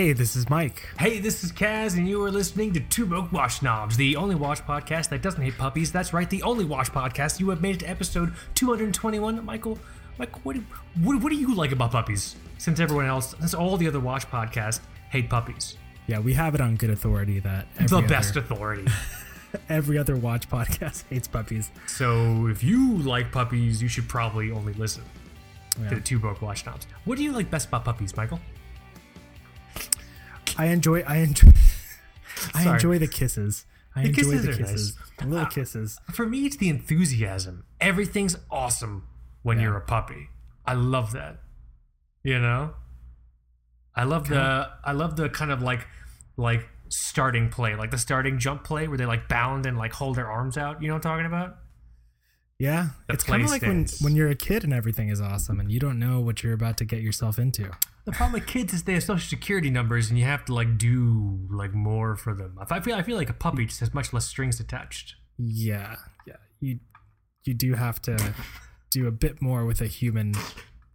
Hey, this is Mike. Hey, this is Kaz, and you are listening to Two Broke Watch Snobs, the only wash podcast that doesn't hate puppies. That's right, the only wash podcast. You have made it to episode 221. Michael, Mike, what, do- what, what do you like about puppies? Since everyone else, since all the other wash podcasts hate puppies, Yeah, we have it on good authority that the other, best authority. every other watch podcast hates puppies. so if you like puppies, you should probably only listen Yeah. to the Two Broke Watch Snobs. What do you like best about puppies, Michael? I enjoy. I enjoy. I enjoy the kisses. I The enjoy kisses the kisses. The little Ah. kisses. For me, it's the enthusiasm. Everything's awesome when Yeah. you're a puppy. I love that. You know? I love the I love the kind of like like starting play, like the starting jump play where they like bound and like hold their arms out. You know what I'm talking about? Yeah, The it's kind of like when when you're a kid and everything is awesome and you don't know what you're about to get yourself into. The problem with kids is they have social security numbers and you have to like do like more for them. I feel I feel like a puppy just has much less strings attached. Yeah, yeah. You you do have to do a bit more with a human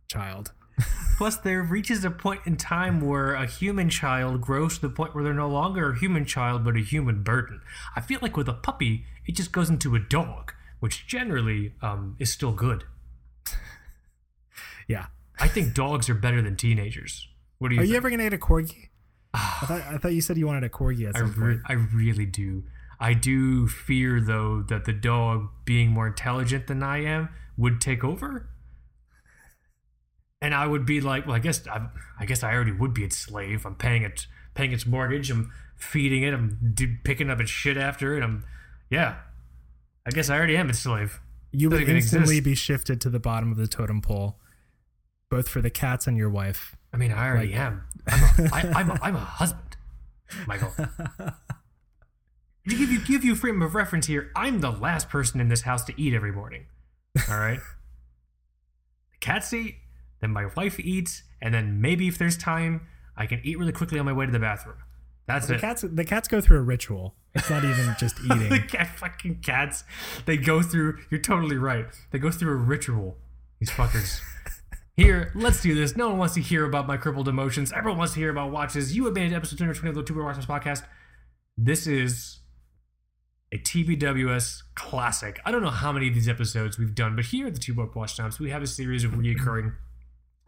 child. Plus, there reaches a point in time where a human child grows to the point where they're no longer a human child but a human burden. I feel like with a puppy, it just goes into a dog, which generally um, is still good. Yeah. I think dogs are better than teenagers. What do you Are think? you ever gonna get a corgi? I thought I thought you said you wanted a corgi at I, some re- point. I really do. I do fear, though, that the dog, being more intelligent than I am, would take over. And I would be like, well, I guess I, I guess I already would be its slave. I'm paying it, paying its mortgage. I'm feeding it. I'm do, picking up its shit after it. I'm, yeah. I guess I already am its slave. You would instantly exist. be shifted to the bottom of the totem pole, both for the cats and your wife. I mean, I already Like- am. I'm a, I, I'm a, I'm a husband, Michael. to give you give you frame of reference here, I'm the last person in this house to eat every morning. All right. the cats eat, then my wife eats, and then maybe if there's time, I can eat really quickly on my way to the bathroom. That's The it. cats the cats go through a ritual. It's not even just eating. the cat fucking cats, they go through. You're totally right. They go through a ritual. These fuckers. Here, let's do this. No one wants to hear about my crippled emotions. Everyone wants to hear about watches. You have made episode 220 of the Two Watches podcast. This is a TBWS classic. I don't know how many of these episodes we've done, but here at the Two Book Watch Times, we have a series of reoccurring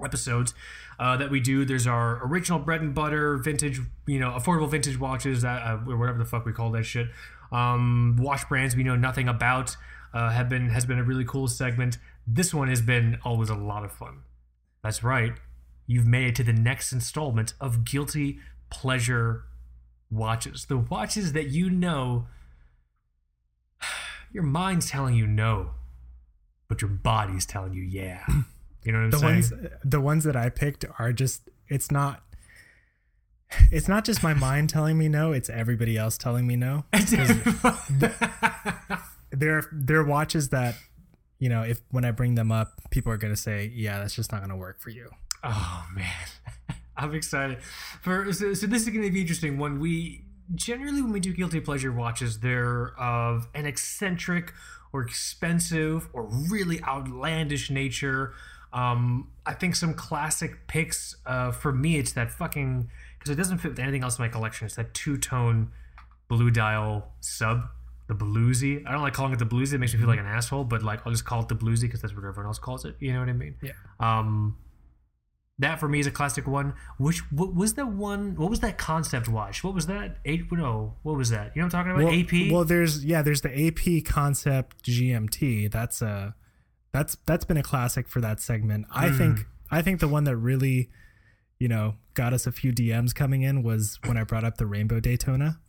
episodes uh, that we do. There's our original bread and butter vintage, you know, affordable vintage watches, that, uh, or whatever the fuck we call that shit. Um, watch brands we know nothing about uh, have been has been a really cool segment. This one has been always a lot of fun. That's right. You've made it to the next installment of Guilty Pleasure Watches. The watches that you know your mind's telling you no, but your body's telling you yeah. You know what I'm the saying? ones the ones that I picked are just it's not it's not just my mind telling me no, it's everybody else telling me no. They're they're watches that you know, if when I bring them up, people are gonna say, "Yeah, that's just not gonna work for you." oh man, I'm excited for. So, so this is going to be interesting. When we generally when we do guilty pleasure watches, they're of an eccentric or expensive or really outlandish nature. Um, I think some classic picks. Uh, for me, it's that fucking because it doesn't fit with anything else in my collection. It's that two tone blue dial sub. The bluesy. I don't like calling it the bluesy. It makes me feel like an asshole, but like I'll just call it the bluesy because that's what everyone else calls it. You know what I mean? Yeah. Um, that for me is a classic one. Which what was that one? What was that concept watch? What was that? Eight? No, what was that? You know what I'm talking about? Well, AP. Well, there's yeah, there's the AP Concept GMT. That's a that's that's been a classic for that segment. I Hmm. think I think the one that really, you know, got us a few DMs coming in was when I brought up the Rainbow Daytona,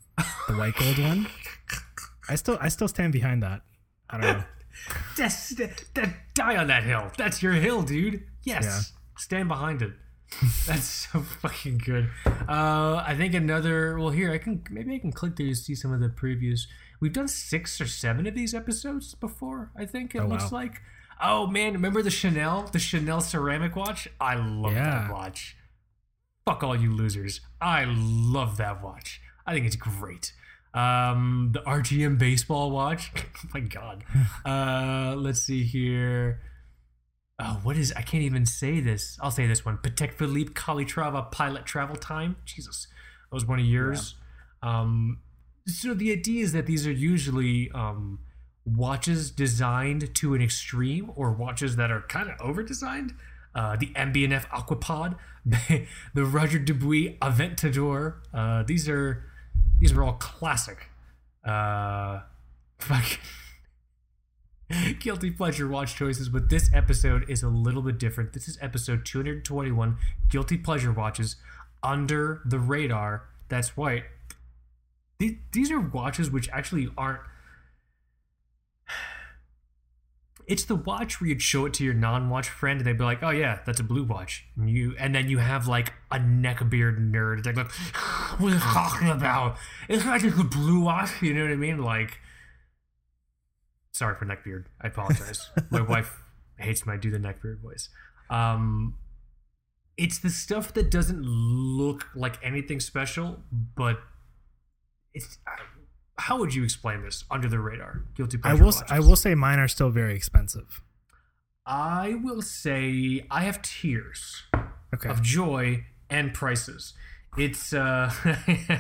the white gold one. I still I still stand behind that. I don't know. That's, that, that- die on that hill. That's your hill, dude. Yes. Yeah. Stand behind it. That's so fucking good. Uh, I think another. Well, here I can maybe I can click through to see some of the previews. We've done six or seven of these episodes before. I think it Oh, looks wow. like. Oh man, remember the Chanel, the Chanel ceramic watch? I love Yeah. that watch. Fuck all you losers. I love that watch. I think it's great. Um, the RGM baseball watch. oh my god. Uh, let's see here. oh, what is? I can't even say this. I'll say this one. Patek Philippe Calatrava Pilot Travel Time. Jesus, that was one of yours. Um, so the idea is that these are usually um, watches designed to an extreme, or watches that are kind of over designed. Uh, the MB&F Aquapod, the Roger Dubuis Aventador. Uh, these are these were all classic. Uh, fucking guilty pleasure watch choices, but this episode is a little bit different. This is episode 221, guilty pleasure watches under the radar. That's right. These are watches which actually aren't. It's the watch where you'd show it to your non-watch friend, and they'd be like, "Oh yeah, that's a blue watch." And you, and then you have like a neckbeard nerd. Like, "What are you talking about? It's not just a blue watch." You know what I mean? Like, sorry for neckbeard. I apologize. My wife hates when I do the neckbeard voice. Um, it's the stuff that doesn't look like anything special, but it's. How would you explain this under the radar? Guilty I will. s- I watches? will say mine are still very expensive. I will say I have tiers Okay. of joy and prices. It's uh, I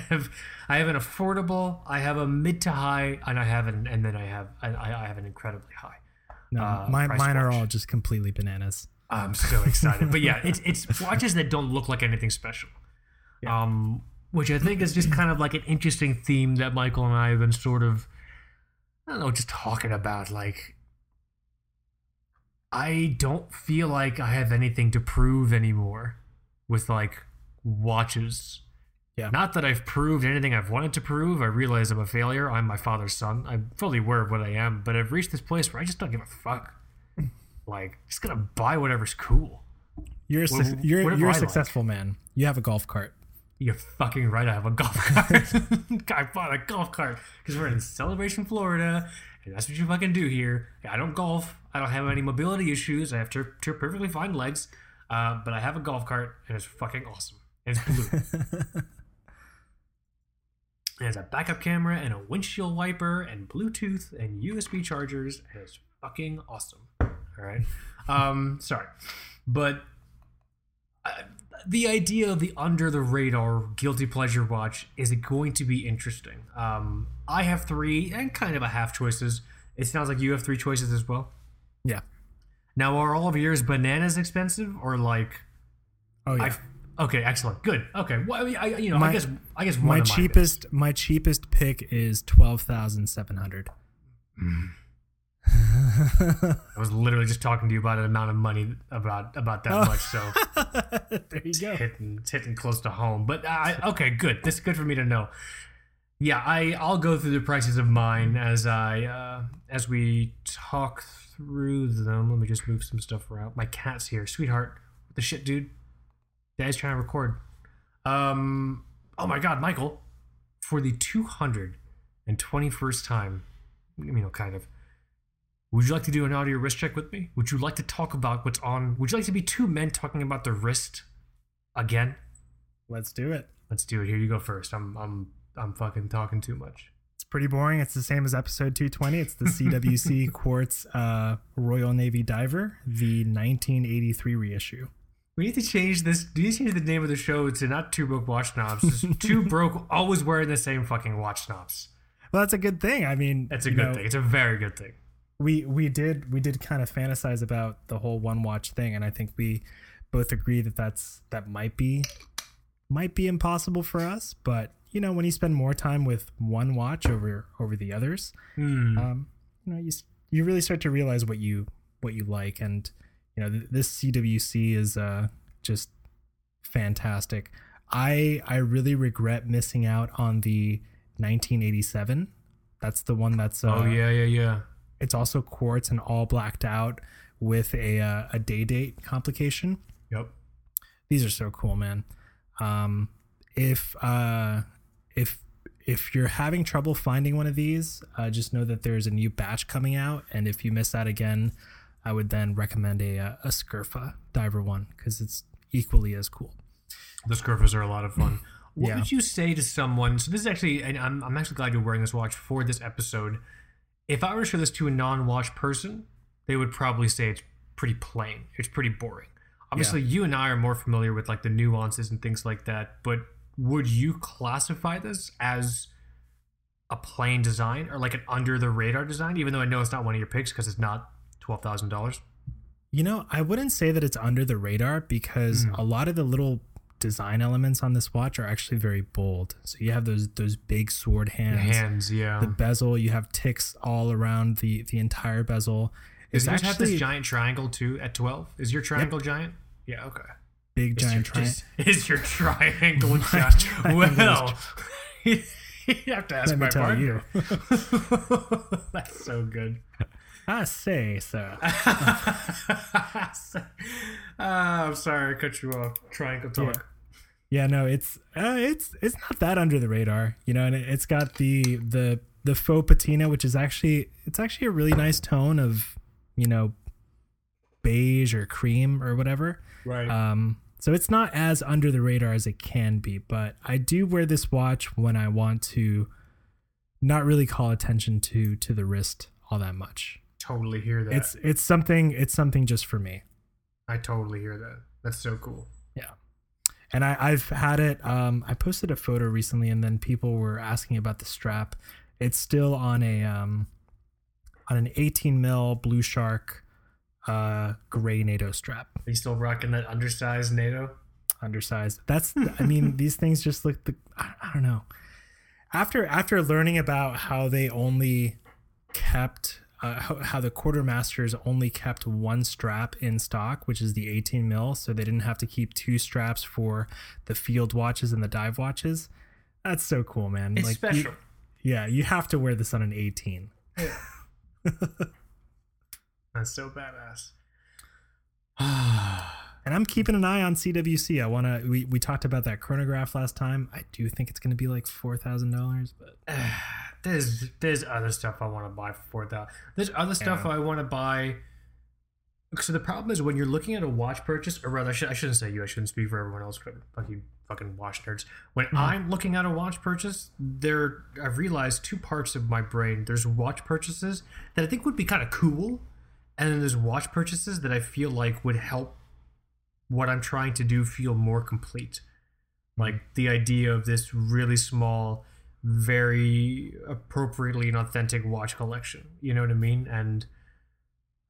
have I have an affordable, I have a mid to high, and I have an and then I have I, I have an incredibly high. No, uh, mine, mine are all just completely bananas. I'm so excited. but yeah, it's it's watches that don't look like anything special. Yeah. Um, which I think is just kind of like an interesting theme that Michael and I have been sort of I don't know, just talking about like I don't feel like I have anything to prove anymore with like watches. Yeah. Not that I've proved anything I've wanted to prove. I realize I'm a failure. I'm my father's son. I'm fully aware of what I am, but I've reached this place where I just don't give a fuck. Like, just gonna buy whatever's cool. You're a, suc- you're you're a I like. successful man. You have a golf cart. You're fucking right. I have a golf cart. I bought a golf cart because we're in Celebration, Florida, and that's what you fucking do here. I don't golf. I don't have any mobility issues. I have two, two perfectly fine legs, uh, but I have a golf cart, and it's fucking awesome. It's blue. it has a backup camera and a windshield wiper and Bluetooth and USB chargers, and it's fucking awesome. All right. Um, sorry, but uh, the idea of the under the radar guilty pleasure watch is it going to be interesting. Um, I have three and kind of a half choices. It sounds like you have three choices as well. Yeah. Now, are all of yours bananas expensive or like? Oh yeah. I, okay, excellent, good. Okay, well, I, mean, I you know, I guess I guess one my of cheapest my cheapest pick is twelve thousand seven hundred. I was literally just talking to you about an amount of money about about that Oh. much, so there you go. hitting it's hitting close to home. But I okay, good. This is good for me to know. Yeah, I I'll go through the prices of mine as I uh, as we talk through them. Let me just move some stuff around. My cat's here, sweetheart. What the shit, dude? Dad's trying to record. Um. Oh my God, Michael! For the two hundred and twenty-first time, you know, kind of. Would you like to do an audio wrist check with me? Would you like to talk about what's on? Would you like to be two men talking about the wrist again? Let's do it. Let's do it. Here you go first. I'm I'm I'm fucking talking too much. It's pretty boring. It's the same as episode 220. It's the CWC Quartz uh, Royal Navy Diver, the 1983 reissue. We need to change this. Do you change the name of the show to not two broke watch snobs? Just two broke, always wearing the same fucking watch knobs. Well, that's a good thing. I mean, That's a good know, thing. It's a very good thing. We we did we did kind of fantasize about the whole one watch thing and i think we both agree that that's that might be might be impossible for us but you know when you spend more time with one watch over over the others Hmm. um you know you you really start to realize what you what you like and you know th- this CWC is uh just fantastic i i really regret missing out on the 1987 that's the one that's uh, oh yeah, yeah, yeah. It's also quartz and all blacked out with a uh, a day date complication. Yep. These are so cool, man. Um, if uh, if if you're having trouble finding one of these, uh, just know that there's a new batch coming out, and if you miss that again, I would then recommend a uh, a Scurfa Diver one because it's equally as cool. The Scurfas are a lot of fun. What Yeah. would you say to someone? So this is actually, and I'm, I'm actually glad you're wearing this watch for this episode. If I were to show this to a non-watch person, they would probably say it's pretty plain. It's pretty boring. Obviously, you and I are more familiar with like the nuances and things like that. But would you classify this as a plain design or like an under the radar design? Even though I know it's not one of your picks because it's not twelve thousand dollars. You know, I wouldn't say that it's under the radar because Hmm. a lot of the little design elements on this watch are actually very bold. So you have those those big sword hands, Hands, yeah. the bezel. You have ticks all around the the entire bezel. Does yours have this giant triangle too at twelve? Is your triangle giant? Yeah. Okay. big Is giant triangle. Is, your triangle giant? Well, you have to ask Let me my partner. you. That's so good. I say so. Ah, I'm sorry, I cut you off. Triangle talk. Yeah, no, it's uh, it's it's not that under the radar, you know, and it, it's got the the the faux patina, which is actually it's actually a really nice tone of you know beige or cream or whatever. Right. Um, so it's not as under the radar as it can be, but I do wear this watch when I want to not really call attention to to the wrist all that much. Totally hear that. It's it's something it's something just for me. I totally hear that. That's so cool. Yeah. And I, I've had it. Um, I posted a photo recently, and then people were asking about the strap. It's still on a um, on an 18 mil BluShark uh, gray NATO strap, Are you still rocking that undersized NATO? undersized. That's. I mean, these things just look. The I, I don't know. After after learning about how they only kept. Uh, how, how the quartermasters only kept one strap in stock, which is the 18 mil, so they didn't have to keep two straps for the field watches and the dive watches. That's so cool, man. It's you- special. yeah, you have to wear this on an 18. That's so badass. And I'm keeping an eye on CWC. I want to. We, we talked about that chronograph last time. I do think it's going to be like four thousand dollars, but there's there's other stuff I want to buy for four thousand. There's other stuff Yeah. I want to buy. So the problem is when you're looking at a watch purchase, or rather, I, should, I shouldn't say you. I shouldn't speak for everyone else. But fucking fucking watch nerds. When hmm. I'm looking at a watch purchase, there I've realized two parts of my brain. There's watch purchases that I think would be kind of cool, and then there's watch purchases that I feel like would help what I'm trying to do feel more complete. Hmm. Like the idea of this really small, very appropriately and authentic watch collection. You know what I mean? And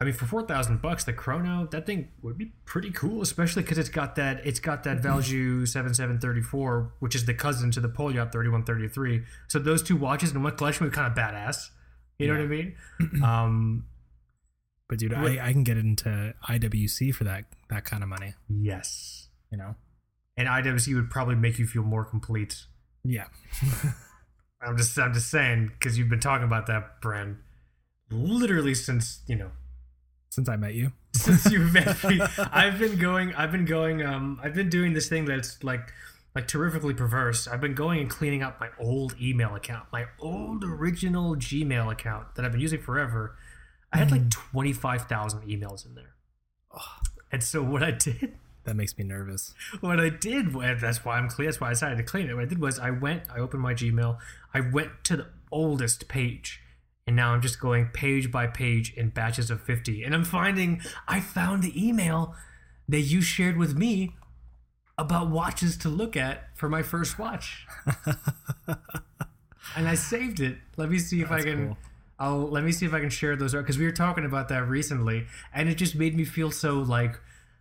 I mean, for four thousand bucks, the Chrono that thing would be pretty cool, especially because it's got that it's got that Valjoux seven seven thirty four, which is the cousin to the Polyot thirty one thirty three. So those two watches in one collection would be kind of badass. You know what I mean? um, but dude, I, I can get it into IWC for that that kind of money. yes. You know? And IWC would probably make you feel more complete. Yeah. I'm just I'm just saying because you've been talking about that brand literally since you know Since I met you. since you've met me. I've been going. I've been going. Um, I've been doing this thing that's like like terrifically perverse. I've been going and cleaning up my old email account, my old original Gmail account that I've been using forever. I had like twenty five thousand emails in there. And so what I did That makes me nervous. what I did that's why I'm clear. That's why I decided to clean it. What I did was I went, I opened my Gmail, I went to the oldest page, and now I'm just going page by page in batches of 50. And I'm finding I found the email that you shared with me about watches to look at for my first watch. and I saved it. Let me see if I can cool. I'll let me see if I can share those because we were talking about that recently, and it just made me feel so like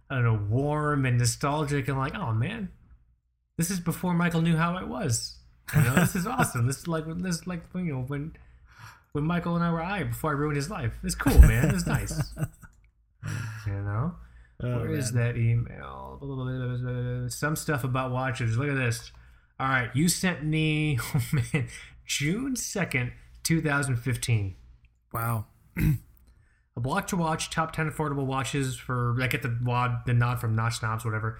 I don't know, warm and nostalgic, and like, oh man, this is before Michael knew how I was. You know, this is awesome. This is like this is like you know when when Michael and I were I before I ruined his life. It's cool, man. It's nice. you know, Oh, where is man. that email? Some stuff about watches. Look at this. All right, you sent me, oh man, June second, two thousand fifteen. Wow. A Blog to Watch, top 10 affordable watches for, I get the wad, the nod from Notch Snobs, whatever.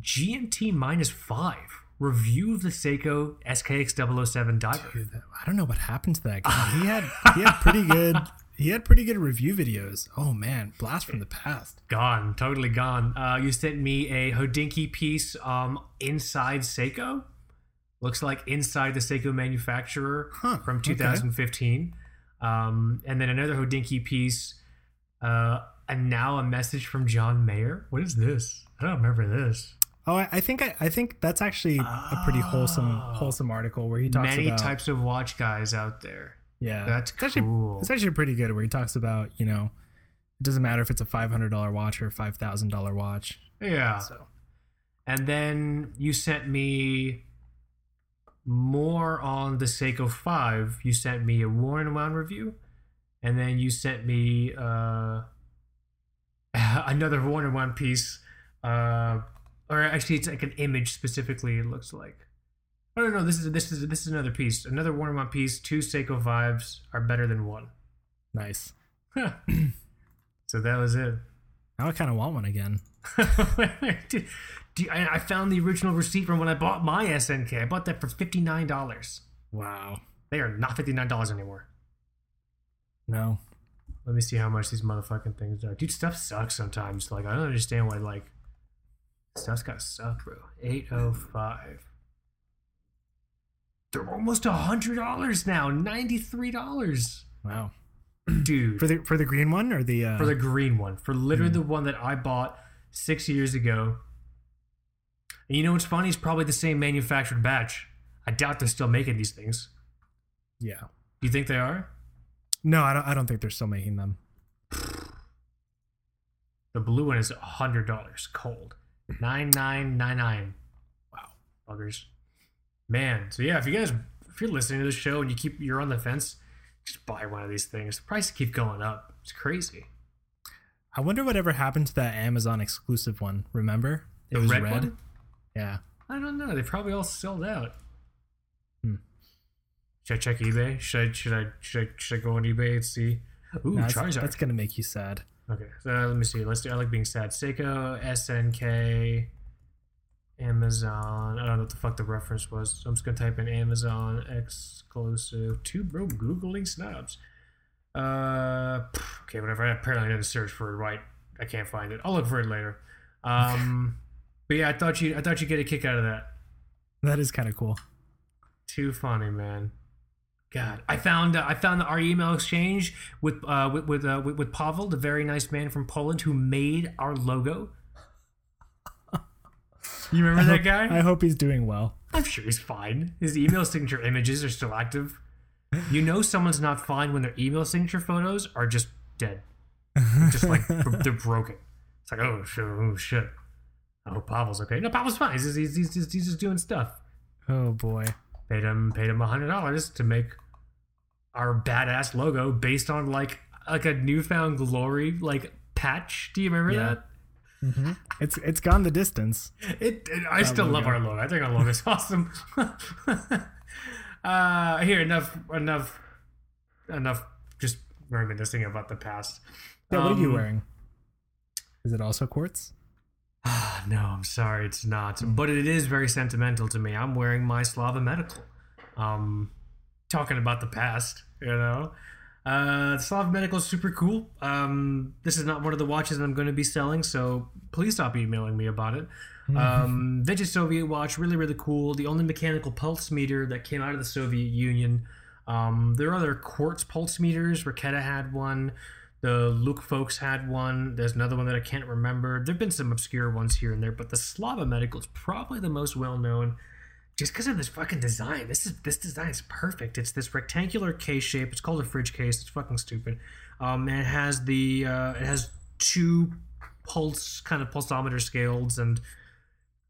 GMT minus five. Review of the Seiko SKX 007 diver. Dude, I don't know what happened to that guy. He had he had pretty good he had pretty good review videos. Oh man, blast from the past. Gone, totally gone. Uh, you sent me a Hodinkee piece um, inside Seiko. Looks like inside the Seiko manufacturer Huh, from okay. 2015. Um, and then another Hodinkee piece uh, and now a message from John Mayer. What is this? I don't remember this. Oh, I, I think I, I think that's actually a pretty wholesome wholesome article where he talks Many about many types of watch guys out there. yeah That's it's actually, cool. It's actually pretty good where he talks about you know it doesn't matter if it's a five hundred dollar watch or five thousand dollar watch. Yeah. So And then you sent me more on the Seiko 5. You sent me a Worn and Wound review. And then you sent me uh, another Worn and Wound piece. Uh, or actually, it's like an image specifically, it looks like. Oh, no, no, this is, this is, this is another piece. Another and Wound piece. Two Seiko fives are better than one. nice. so that was it. Now I kind of want one again. Dude, you- I I found the original receipt from when I bought my SNK. I bought that for fifty nine dollars. Wow. They are not fifty nine dollars anymore. No. Let me see how much these motherfucking things are. Dude, stuff sucks sometimes. Like I don't understand why. Like stuff's gotta suck, bro. Eight oh five. They're almost a hundred dollars now. Ninety three dollars, Wow. dude. For the for the green one or the uh, for the green one, for literally the one that I bought six years ago. And you know what's funny? It's probably the same manufactured batch. I doubt they're still making these things. yeah. Do you think they are? No, I don't. I don't think they're still making them. The blue one is hundred dollars cold, nine nine nine nine. Wow, buggers, man. So yeah, if you guys, if you're listening to the show and you keep you're on the fence, just buy one of these things. The prices keep going up. It's crazy. I wonder whatever happened to that Amazon exclusive one. Remember? It The was red red. one? Yeah. I don't know. They probably all sold out. Should I check eBay? Should I should I should I, should I go on eBay and see? Ooh, No, that's, Charizard. that's gonna make you sad. Okay, so uh, let me see. Let's do. I like being sad. Seiko, SNK, Amazon. I don't know what the fuck the reference was. So I'm just gonna type in Amazon exclusive. Two bro googling snobs. Uh, okay, whatever. I apparently didn't search for it right. I can't find it. I'll look for it later. Um, but yeah, I thought you. I thought you'd get a kick out of that. That is kind of cool. Too funny, man. God, I found uh, I found the, our email exchange with uh, with with, uh, with with Pavel, the very nice man from Poland who made our logo. You remember that guy? I hope he's doing well. I'm sure he's fine. His email signature images are still active. You know someone's not fine when their email signature photos are just dead, just like they're broken. It's like oh shit, oh shit. I hope Pavel's okay. No, Pavel's fine. He's he's, he's, just, he's just doing stuff. Oh boy. Paid him paid him a hundred dollars to make our badass logo based on like like a newfound glory like patch. Do you remember Yeah. that? hmm It's it's gone the distance. It, it- I still love our logo. I think our logo is awesome. uh, here enough enough enough just reminiscing about the past. Yeah, what are you Um, wearing? Is it also quartz? Ah, no, I'm sorry, it's not. But it is very sentimental to me. I'm wearing my Slava Medical. Um, talking about the past, you know. Uh, Slava Medical is super cool. Um, this is not one of the watches I'm going to be selling, so please stop emailing me about it. Um, vintage Soviet watch, really, really cool. The only mechanical pulse meter that came out of the Soviet Union. Um, there are other quartz pulse meters. Raketa had one. The Luke folks had one. There's another one that I can't remember. There've been some obscure ones here and there, but the Slava Medical is probably the most well known, just because of this fucking design. This is this design is perfect. It's this rectangular case shape. It's called a fridge case. It's fucking stupid. Um, and it has the uh, it has two pulse kind of pulsometer scales, and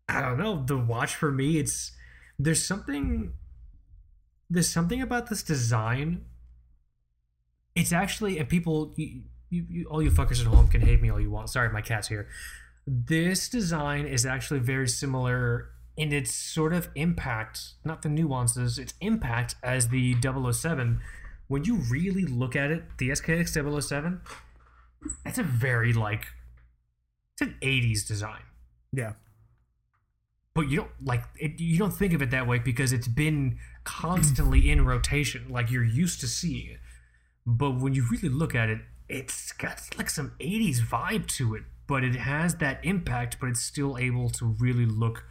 I don't know the watch for me. It's there's something there's something about this design it's actually and people you, you, you all you fuckers at home can hate me all you want. Sorry my cat's here. This design is actually very similar in its sort of impact not the nuances its impact as the 007 when you really look at it the skx 007 that's a very like it's an 80s design. Yeah. but you don't like it, you don't think of it that way because it's been constantly in rotation like you're used to seeing it but when you really look at it it's got like some 80s vibe to it but it has that impact but it's still able to really look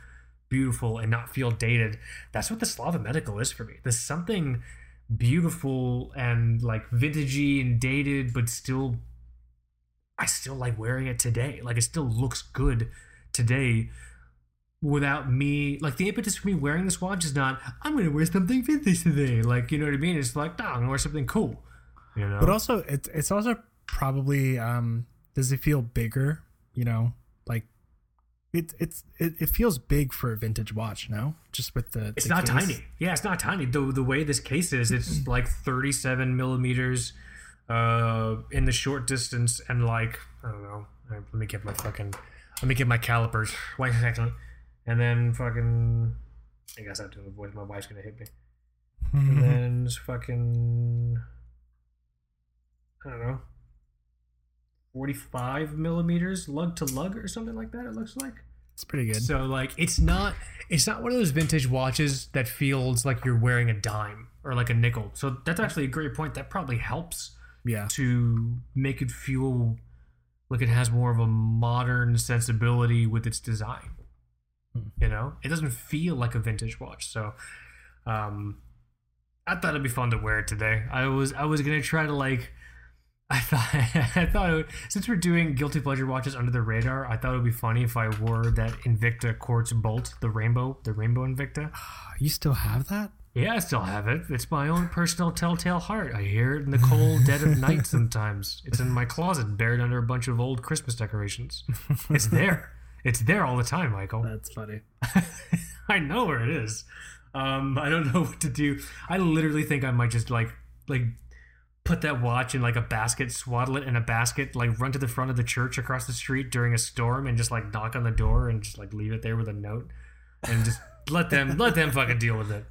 beautiful and not feel dated that's what the slava medical is for me there's something beautiful and like vintagey and dated but still I still like wearing it today. Like it still looks good today without me like the impetus for me wearing this watch is not I'm gonna wear something vintage today. Like, you know what I mean? It's like, no, I'm gonna wear something cool. You know? But also, it's it's also probably um, does it feel bigger? You know, like it it's it, it feels big for a vintage watch. No, just with the It's the not case. tiny. Yeah, it's not tiny. The the way this case is, it's like 37 millimeters uh in the short distance and like I don't know. Right, let me get my fucking let me get my calipers. Wait a second. And then fucking I guess I have to avoid my wife's gonna hit me. And then fucking I don't know. 45 millimeters lug to lug or something like that it looks like It's pretty good. so like it's not it's not one of those vintage watches that feels like you're wearing a dime or like a nickel. So that's actually a great point. That probably helps yeah, to make it feel like it has more of a modern sensibility with its design. Hmm. You know, it doesn't feel like a vintage watch. So um I thought it'd be fun to wear it today. I was I was gonna try to like I thought I thought it would, since we're doing guilty pleasure watches under the radar, I thought it would be funny if I wore that Invicta Quartz Bolt, the rainbow, the rainbow Invicta. you still have that? Yeah, I still have it. It's my own personal telltale heart. I hear it in the cold dead of night sometimes. It's in my closet, buried under a bunch of old Christmas decorations. It's there. It's there all the time, Michael. That's funny. I know where it is. Um, I don't know what to do. I literally think I might just like like put that watch in like a basket, swaddle it in a basket, like run to the front of the church across the street during a storm, and just like knock on the door and just like leave it there with a note, and just let them let them fucking deal with it.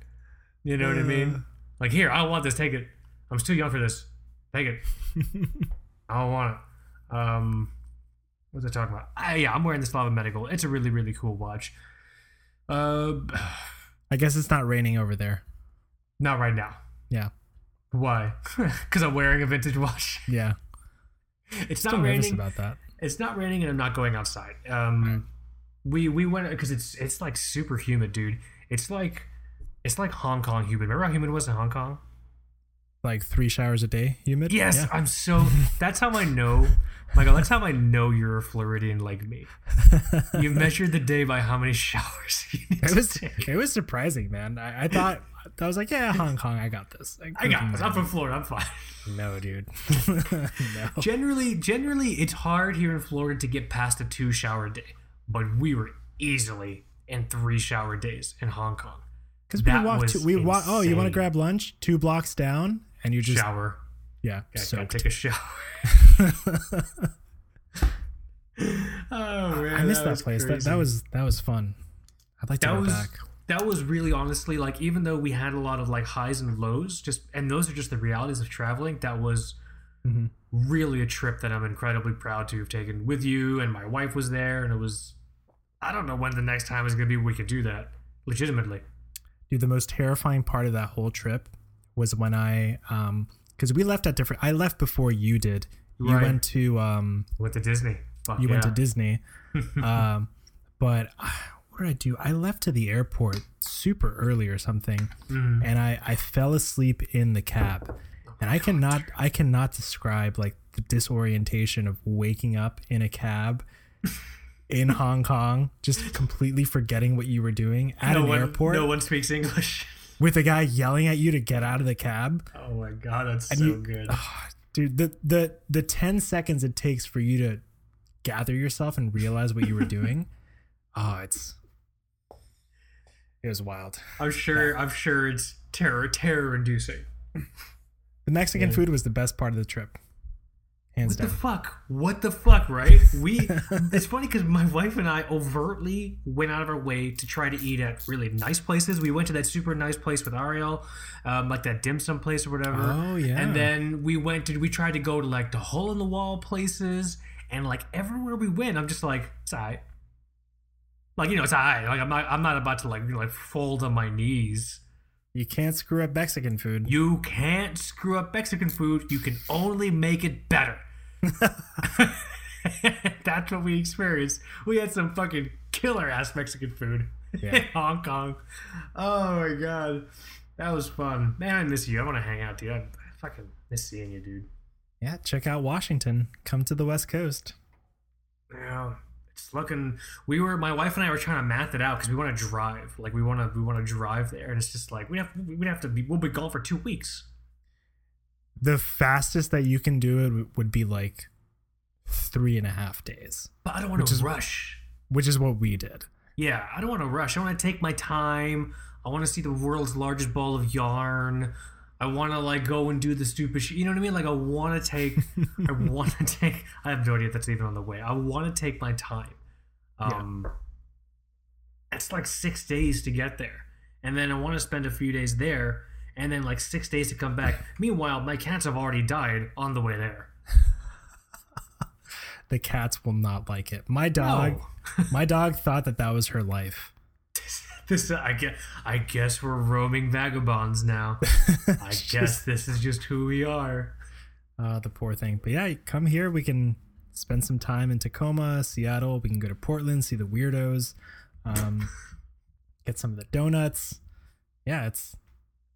You know what I mean? Like here, I don't want this. Take it. I'm too young for this. Take it. I don't want it. Um, what's I talking about? Ah, yeah, I'm wearing the Slava Medical. It's a really really cool watch. Uh, I guess it's not raining over there. not right now. Yeah, Why? Because I'm wearing a vintage watch. yeah. It's Still not nervous raining. about that. It's not raining, and I'm not going outside. Um, we we went because it's it's like super humid, dude. It's like it's like Hong Kong humid. Remember how humid it was in Hong Kong? Like three showers a day, humid. Yes, Yeah. I'm so. That's how I know, Michael. That's how I know you're a Floridian like me. You measured the day by how many showers you need It to was take. it was surprising, man. I, I thought I was like, yeah, Hong Kong, I got this. I got this. I'm from Florida. I'm fine. no, dude. no. Generally, generally, it's hard here in Florida to get past a two shower day, but we were easily in three shower days in Hong Kong. Because we That walked. To, we walk. Oh, you want to grab lunch? Two blocks down, and you just Shower. yeah. Yeah, So take a shower. oh man, I missed that, was place. That, that was that was fun. I'd like to that go was back. That was really honestly like even though we had a lot of like highs and lows, just and those are just the realities of traveling. That was Mhm. really a trip that I'm incredibly proud to have taken with you, and my wife was there, and it was. I don't know when the next time is gonna be we could do that legitimately. Dude, the most terrifying part of that whole trip was when I um because we left at different. I left before you did. You Right. went to um Went to Disney. Fuck you yeah. went to Disney. um, but uh, what did I do? I left to the airport super early or something, Mm. and I I fell asleep in the cab, and I cannot I cannot describe like the disorientation of waking up in a cab. In Hong Kong, just completely forgetting what you were doing at no an one, airport No one speaks English. with a guy yelling at you to get out of the cab. Oh my god, that's And so you- good. Dude, the the the 10 seconds it takes for you to gather yourself and realize what you were doing. oh, it's it was wild. I'm sure. I'm sure it's terror, terror inducing. The Mexican Yeah. food was the best part of the trip. Hands What the down. fuck? What the fuck? Right? We. it's funny because my wife and I overtly went out of our way to try to eat at really nice places. We went to that super nice place with Ariel, um, like that dim sum place or whatever. Oh, yeah. And then we went to. We tried to go to like the hole in the wall places, and like everywhere we went, I'm just like, it's alright. Like you know, it's alright. Like I'm not. I'm not about to like you know, like fold on my knees. You can't screw up Mexican food. You can't screw up Mexican food. You can only make it better. That's what we experienced. We had some fucking killer ass Mexican food Yeah. in Hong Kong. Oh my god. That was fun. Man, I miss you. I want to hang out, dude. I fucking miss seeing you, dude. Yeah, check out Washington. Come to the West Coast. Yeah, it's looking. We were my wife and I were trying to math it out because we want to drive. Like we want to we want to drive there, and it's just like we have we'd have to be we'll be gone for two weeks. The fastest that you can do it would be like three and a half days, But I don't want to rush. which is what we did. Yeah, I don't want to rush. I want to take my time. I want to see the world's largest ball of yarn. I want to like go and do the stupid shit. You know what I mean? Like I want to take. I want to take. I have no idea if that's even on the way. I want to take my time. Um, it's like six days to get there, and then I want to spend a few days there, and then like six days to come back. Meanwhile, my cats have already died on the way there. The cats will not like it. My dog, my dog thought that that was her life. This I guess I guess we're roaming vagabonds now. I guess this is just who we are. Uh, the poor thing. But yeah, come here. We can spend some time in Tacoma, Seattle. We can go to Portland, see the weirdos, um, get some of the donuts. Yeah, it's.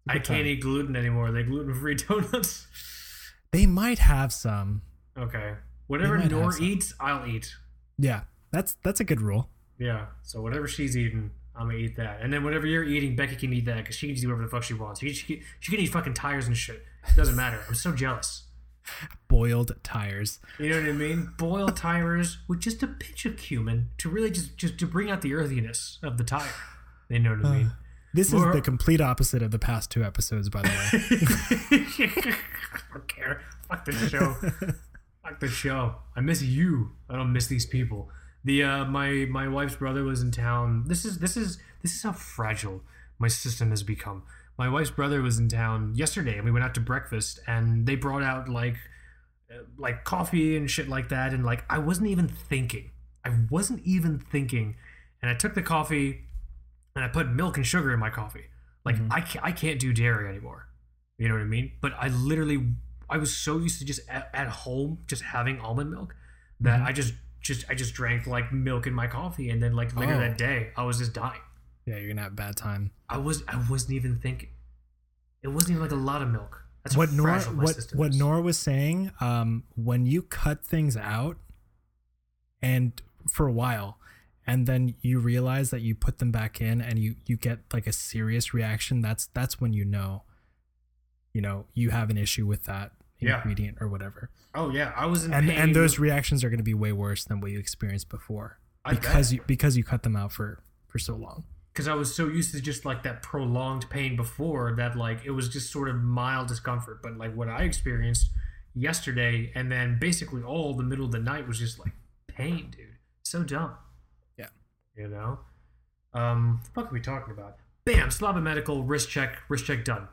I can't time. eat gluten anymore. They gluten free donuts. They might have some. Okay. Whatever Nor eats, I'll eat. Yeah, that's that's a good rule. Yeah. So whatever she's eating, I'm gonna eat that. And then whatever you're eating, Becky can eat that because she can just eat whatever the fuck she wants. She, can- she, she can eat fucking tires and shit. It doesn't matter. I'm so jealous. Boiled tires. You know what I mean? Boiled tires with just a pinch of cumin to really just just to bring out the earthiness of the tire. You know what I uh, mean? This Or- is the complete opposite of the past two episodes, by the way. I don't care. Fuck the show. Fuck the show. I miss you. I don't miss these people. The uh, my my wife's brother was in town. This is this is this is how fragile my system has become. My wife's brother was in town yesterday, and we went out to breakfast, and they brought out like uh, like coffee and shit like that, and like I wasn't even thinking. I wasn't even thinking, and I took the coffee, and I put milk and sugar in my coffee. Like I can't, I can't do dairy anymore. You know what I mean? But I literally, I was so used to just at, at home just having almond milk that I just, just, I just drank like milk in my coffee, and then like later Oh. that day, I was just dying. yeah, you're gonna have a bad time. I was, I wasn't even thinking. It wasn't even like a lot of milk. That's what Nora what what. Nora was saying, um, when you cut things out, and for a while, and then you realize that you put them back in, and you you get like a serious reaction. That's that's when you know, you know, you have an issue with that Yeah. ingredient or whatever. Oh yeah, I was in And pain. and those reactions are going to be way worse than what you experienced before I because bet. you because you cut them out for for so long. because I was so used to just like that prolonged pain before that like it was just sort of mild discomfort. But like what I experienced yesterday and then basically all the middle of the night was just like pain, dude. So dumb. Yeah. You know? Um the fuck are we talking about? Bam, Slava Medical, wrist check, wrist check done.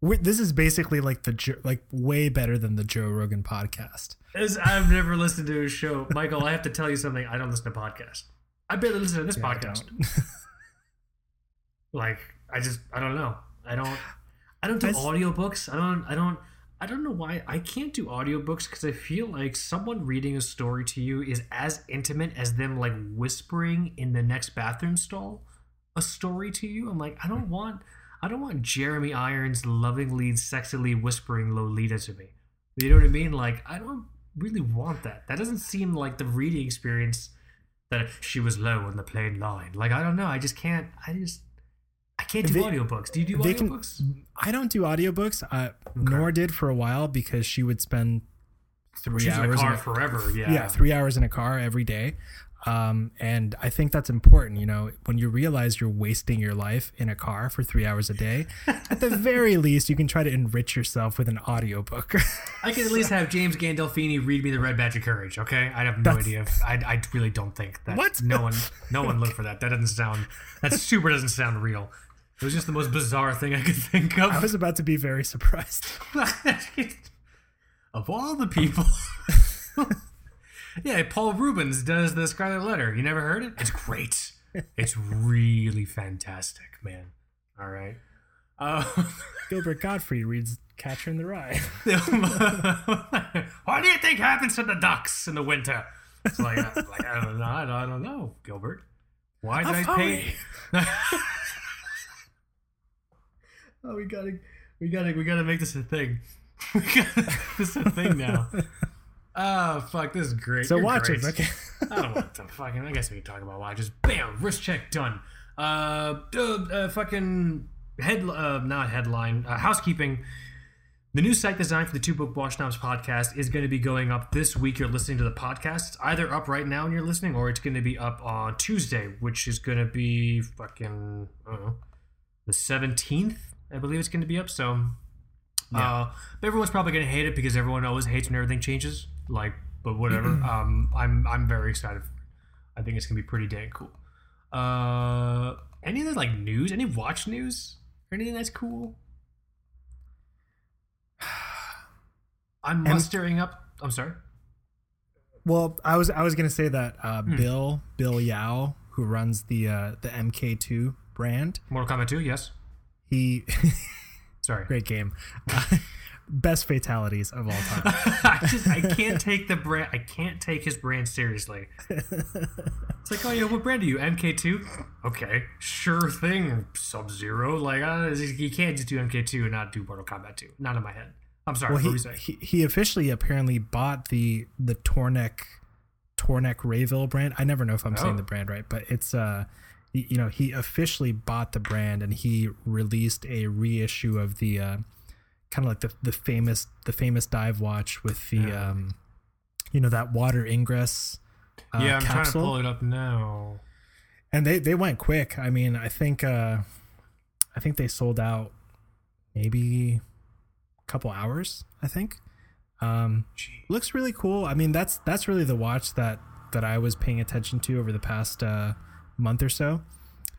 This is basically like the like way better than the Joe Rogan podcast. As I've never listened to his show. Michael, I have to tell you something. I don't listen to podcasts. I barely listen to this Yeah, podcast. don't. like i just i don't know i don't i don't do I audiobooks i don't i don't i don't know why i can't do audiobooks because i feel like someone reading a story to you is as intimate as them like whispering in the next bathroom stall a story to you i'm like i don't hmm. want i don't want jeremy irons lovingly and sexily whispering lolita to me you know what i mean like i don't really want that that doesn't seem like the reading experience that she was low on the plain line like i don't know i just can't i just I can't do They- audiobooks. Do you do they can- audiobooks? I don't do audiobooks. Uh, Nor did for a while because she would spend three She's in a car in a- forever. Yeah. yeah, three hours in a car every day. Um, and I think that's important. You know, when you realize you're wasting your life in a car for three hours a day, at the very least, you can try to enrich yourself with an audiobook. I can at least have James Gandolfini read me the Red Badge of Courage. Okay, I have no That's- idea. If, I I really don't think that. What? No one no one looked for that. That doesn't sound. That super doesn't sound real. It was just the most bizarre thing I could think of. I was about to be very surprised. of all the people. Yeah, Paul Reubens does the Scarlet Letter. You never heard it? It's great. It's really fantastic, man. All right. Uh, Gilbert Gottfried reads Catcher in the Rye. what do you think happens to the ducks in the winter? It's like, uh, like I don't know. I don't, I don't know, Gilbert. Why did I pay? Oh, we gotta, We gotta we gotta make this a thing. we gotta make this a thing now. Oh fuck, this is great. So You're watches, great. okay. I don't want to fucking. I guess we can talk about watches. Bam, wrist check done. Uh, uh, uh fucking head. Uh, not headline. Uh, housekeeping. The new site design for the Two Broke Watch Snobs podcast is going to be going up this week. You're listening to the podcast. It's either up right now and you're listening, or it's going to be up on Tuesday, which is going to be fucking I don't know, the 17th. I believe it's going to be up. So, uh, but everyone's probably going to hate it because everyone always hates when everything changes. Like, but whatever. um, I'm I'm very excited. For it. I think it's going to be pretty dang cool. Uh, any other like news? Any watch news? Or anything that's cool? I'm And- mustering up. I'm sorry. Well, I was I was gonna say that uh, Hmm. Bill Bill Yao, who runs the uh, the MK2 brand, Mortal Kombat 2, yes. he Sorry. great game, best fatalities of all time. I just I can't take the brand. I can't take his brand seriously. It's like, oh yeah, what brand are you? MK2. Okay, sure thing. Sub Zero. Like, uh, you can't just do MK2 and not do Mortal Kombat 2. Not in my head. I'm sorry. Well, he, he he officially apparently bought the the Tornek Tornek Rayville brand. I never know if I'm Oh. saying the brand right, but it's uh you know he officially bought the brand and he released a reissue of the uh, kind of like the the famous the famous dive watch with the Yeah. um you know that water ingress uh, yeah, I'm trying to pull it up now. and they they went quick. I mean, I think uh I think they sold out maybe a couple hours, I think. Um looks really cool. I mean, that's that's really the watch that that I was paying attention to over the past uh month or so.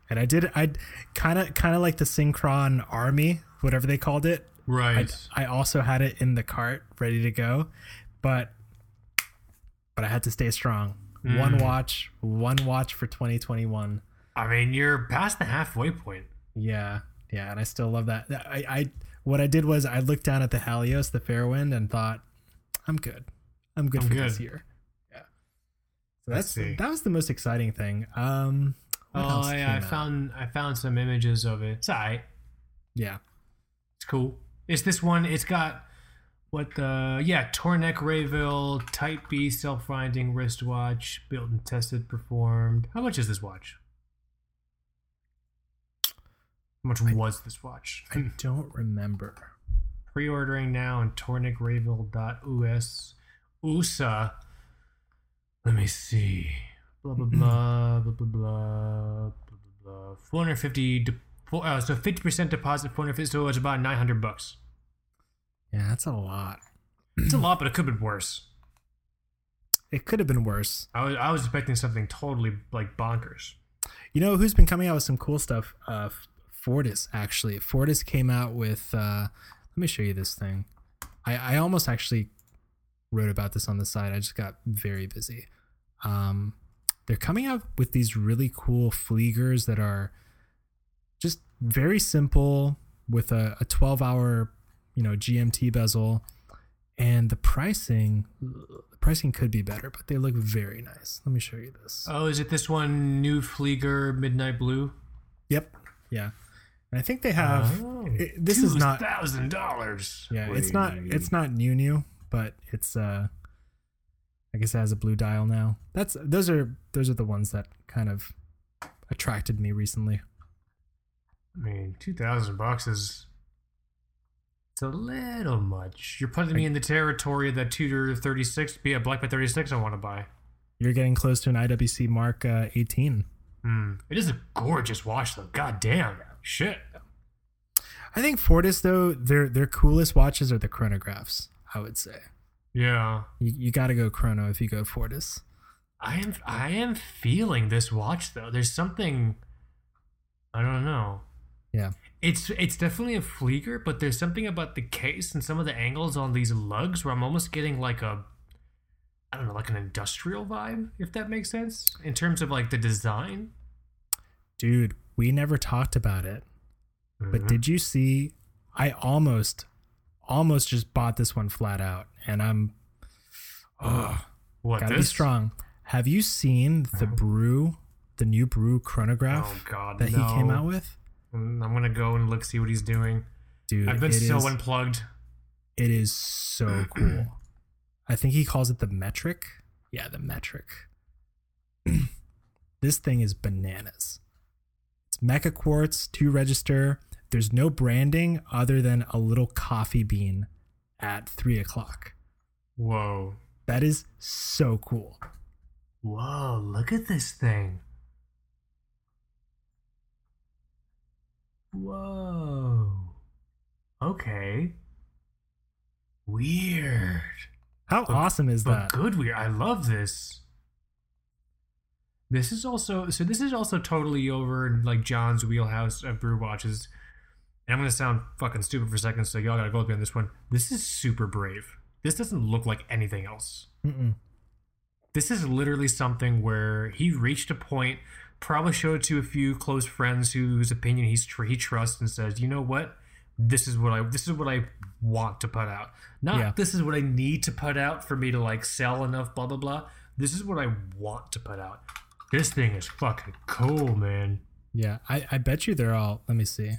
And I did I kind of kind of like the Synchron Army, whatever they called it. Right. I also had it in the cart ready to go, but but I had to stay strong. One Mm. watch, one watch for 2021. I mean, you're past the halfway point. Yeah, yeah, and I still love that. I, I what I did was I looked down at the Halios, the Fairwind, and thought, I'm good. I'm good I'm for this year. Yeah. So I that's see. that was the most exciting thing. Um, Oh, yeah, I out? found I found some images of it. It's alright. Yeah, It's cool. It's this one. It's got what the yeah Tornek Rayville Type B self-winding wristwatch, built and tested, performed. How much is this watch? How much was this watch? I don't remember. Pre-ordering now on tornekrayville.us. USA. Let me see. Blah blah blah blah blah blah blah blah. blah. 450. De- four, uh, so 50% deposit. 450. So it's about 900 bucks. Yeah, that's a lot. It's a lot, but it could have been worse. It could have been worse. I was I was expecting something totally like bonkers. You know who's been coming out with some cool stuff? Uh, Fortis actually. Fortis came out with. Uh, let me show you this thing. I I almost actually wrote about this on the side. I just got very busy. Um, they're coming out with these really cool Fliegers that are just very simple with a, a 12 hour you know gmt bezel and the pricing the pricing could be better but they look very nice let me show you this Oh, is it this one? New Flieger Midnight Blue. Yep. Yeah. And I think they have. Oh. it- this is not. thousand dollars. Yeah, it's not. It's not new new, but it's. uh I guess it has a blue dial now. That's those are those are the ones that kind of attracted me recently. I mean, two thousand bucks is. It's a little much. You're putting me in the territory of that Tudor 36, be a Black Bay 36 I want to buy. You're getting close to an IWC Mark uh, 18. Hmm. It is a gorgeous watch, though. God damn. Shit. I think Fortis though their their coolest watches are the chronographs. I would say Yeah. you you got to go chrono if you go Fortis. I am I am feeling this watch though. There's something I don't know. Yeah. It's it's definitely a Flieger, but there's something about the case and some of the angles on these lugs where I'm almost getting like a I don't know, like an industrial vibe, if that makes sense. In terms of like the design. Dude, we never talked about it. But Mhm. did you see? I almost, almost just bought this one flat out, and I'm, oh, what gotta be strong. Have you seen the brew, the new brew chronograph Oh god. that he came out with? Mm, I'm gonna go and look see what he's doing. dude. I've been so is- unplugged. It is so cool. I think he calls it the metric. Yeah, the metric. this thing is bananas. It's Mecha Quartz, two register. There's no branding other than a little coffee bean at three o'clock. Whoa. That is so cool. Whoa, look at this thing. Whoa. Okay. Weird. How awesome is But that? good weird. I love this. This is also so this is also totally over like John's wheelhouse of brew watches. And I'm gonna sound fucking stupid for a second, so y'all gotta go with me on this one. This is super brave. This doesn't look like anything else. Mm-mm. This is literally something where he reached a point, probably showed it to a few close friends whose opinion he's tr- he trusts, and says, "You know what? This is what I this is what I want to put out. Not Yeah. this is what I need to put out for me to like sell enough. Blah blah blah. This is what I want to put out. This thing is fucking cool, man. Yeah, I, I bet you they're all. Let me see.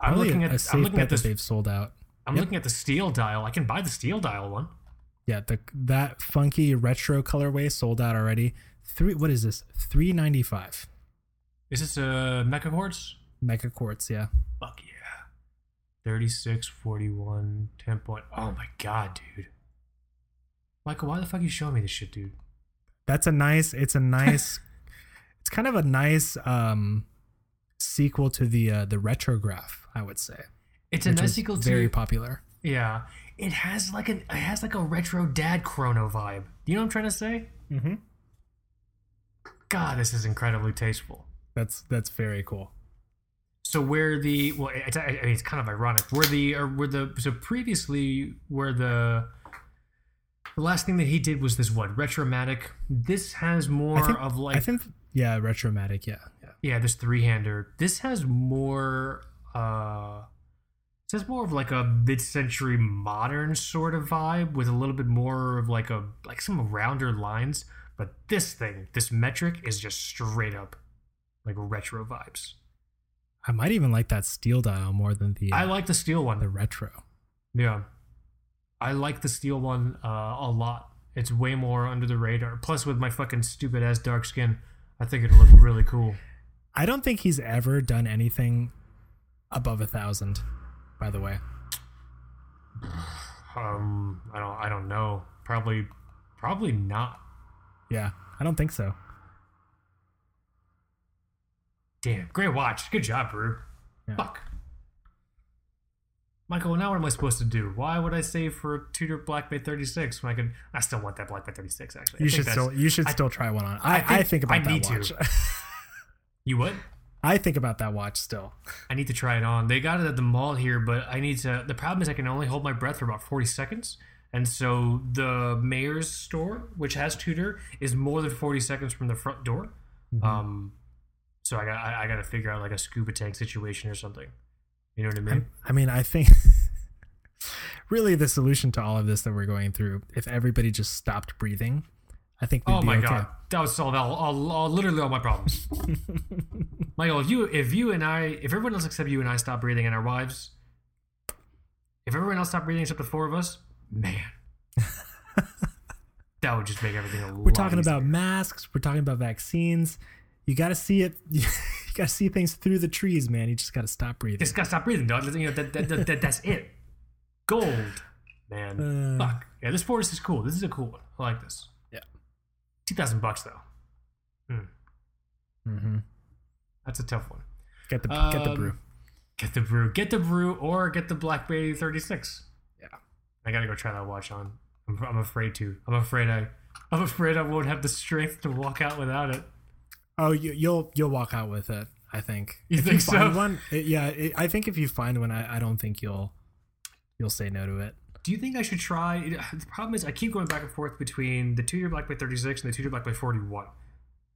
I'm Probably looking at a I'm looking at this. they've sold out. I'm Yep. looking at the steel dial. I can buy the steel dial one. Yeah, the that funky retro colorway sold out already. Three. What is this? Three ninety five. Is this a Mecha Quartz? Mecha Quartz. Yeah. Fuck yeah. 36, 41, 10 point. Oh my god, dude. Michael, why the fuck you showing me this shit, dude? That's a nice. It's a nice. it's kind of a nice um sequel to the uh, the retrograph. I would say. It's a nice sequel very popular. Yeah. It has like an it has like a retro dad chrono vibe. You know what I'm trying to say? Mm-hmm. God, this is incredibly tasteful. That's that's very cool. So where the well, it's, I mean, it's kind of ironic. Where the or where the so previously where the the last thing that he did was this what retromatic. This has more think, of like I think yeah, retromatic. Yeah, yeah. yeah, this three hander. This has more uh this has more of like a mid-century modern sort of vibe with a little bit more of like a like some rounder lines. But this thing, this metric is just straight up like retro vibes. I might even like that steel dial more than the uh, I like the steel one. the retro. Yeah. I like the steel one uh, a lot. It's way more under the radar. Plus, with my fucking stupid ass dark skin, I think it'll look really cool. I don't think he's ever done anything above a thousand. By the way, Um, I don't, I don't know. Probably, probably not. yeah, I don't think so. Damn, great watch. Good job, Brew. Yeah. Fuck. Michael, now what am I supposed to do? Why would I save for a Tudor Black Bay 36 when I could? I still want that Black Bay 36. Actually, You think should still you should I- still try one on. I I, I, think think, about I that need to. watch. You what? I think about that watch still. I need to try it on. They got it at the mall here, but I need to. The problem is I can only hold my breath for about 40 seconds. And so the Mayors store, which has Tudor, is more than 40 seconds from the front door. Mm-hmm. Um, so I got I, I got to figure out like a scuba tank situation or something. You know what I mean? I mean, I think really the solution to all of this that we're going through, if everybody just stopped breathing, I think oh be my okay. god, that would solve all, all, all literally all my problems. Michael, if you if you and I if everyone else except you and I stop breathing and our wives, if everyone else stopped breathing except the four of us, man, that would just make everything a We're talking about masks. We're talking about vaccines. You got to see it. You got to see things through the trees, man. You just got to stop breathing. Just gotta stop breathing, dog. You know, that, that, that, that- that's it. Gold, man. Uh, Fuck. Yeah, this Fortis is cool. This is a cool one. I like this. Yeah. Two thousand bucks though. hmm That's a tough one. Get the get the Um, brew. Get the brew. Get the brew, or get the Black Bay thirty six. Yeah. I gotta go try that watch on. I'm, I'm afraid to. I'm afraid I. I'm afraid I won't have the strength to walk out without it. Oh, you, you'll you'll walk out with it. I think. You if think you find so? one, it- yeah. It, I think if you find one, I, I don't think you'll you'll say no to it. Do you think I should try? The problem is I keep going back and forth between the Tudor Black Bay 36 and the Tudor Black Bay 41.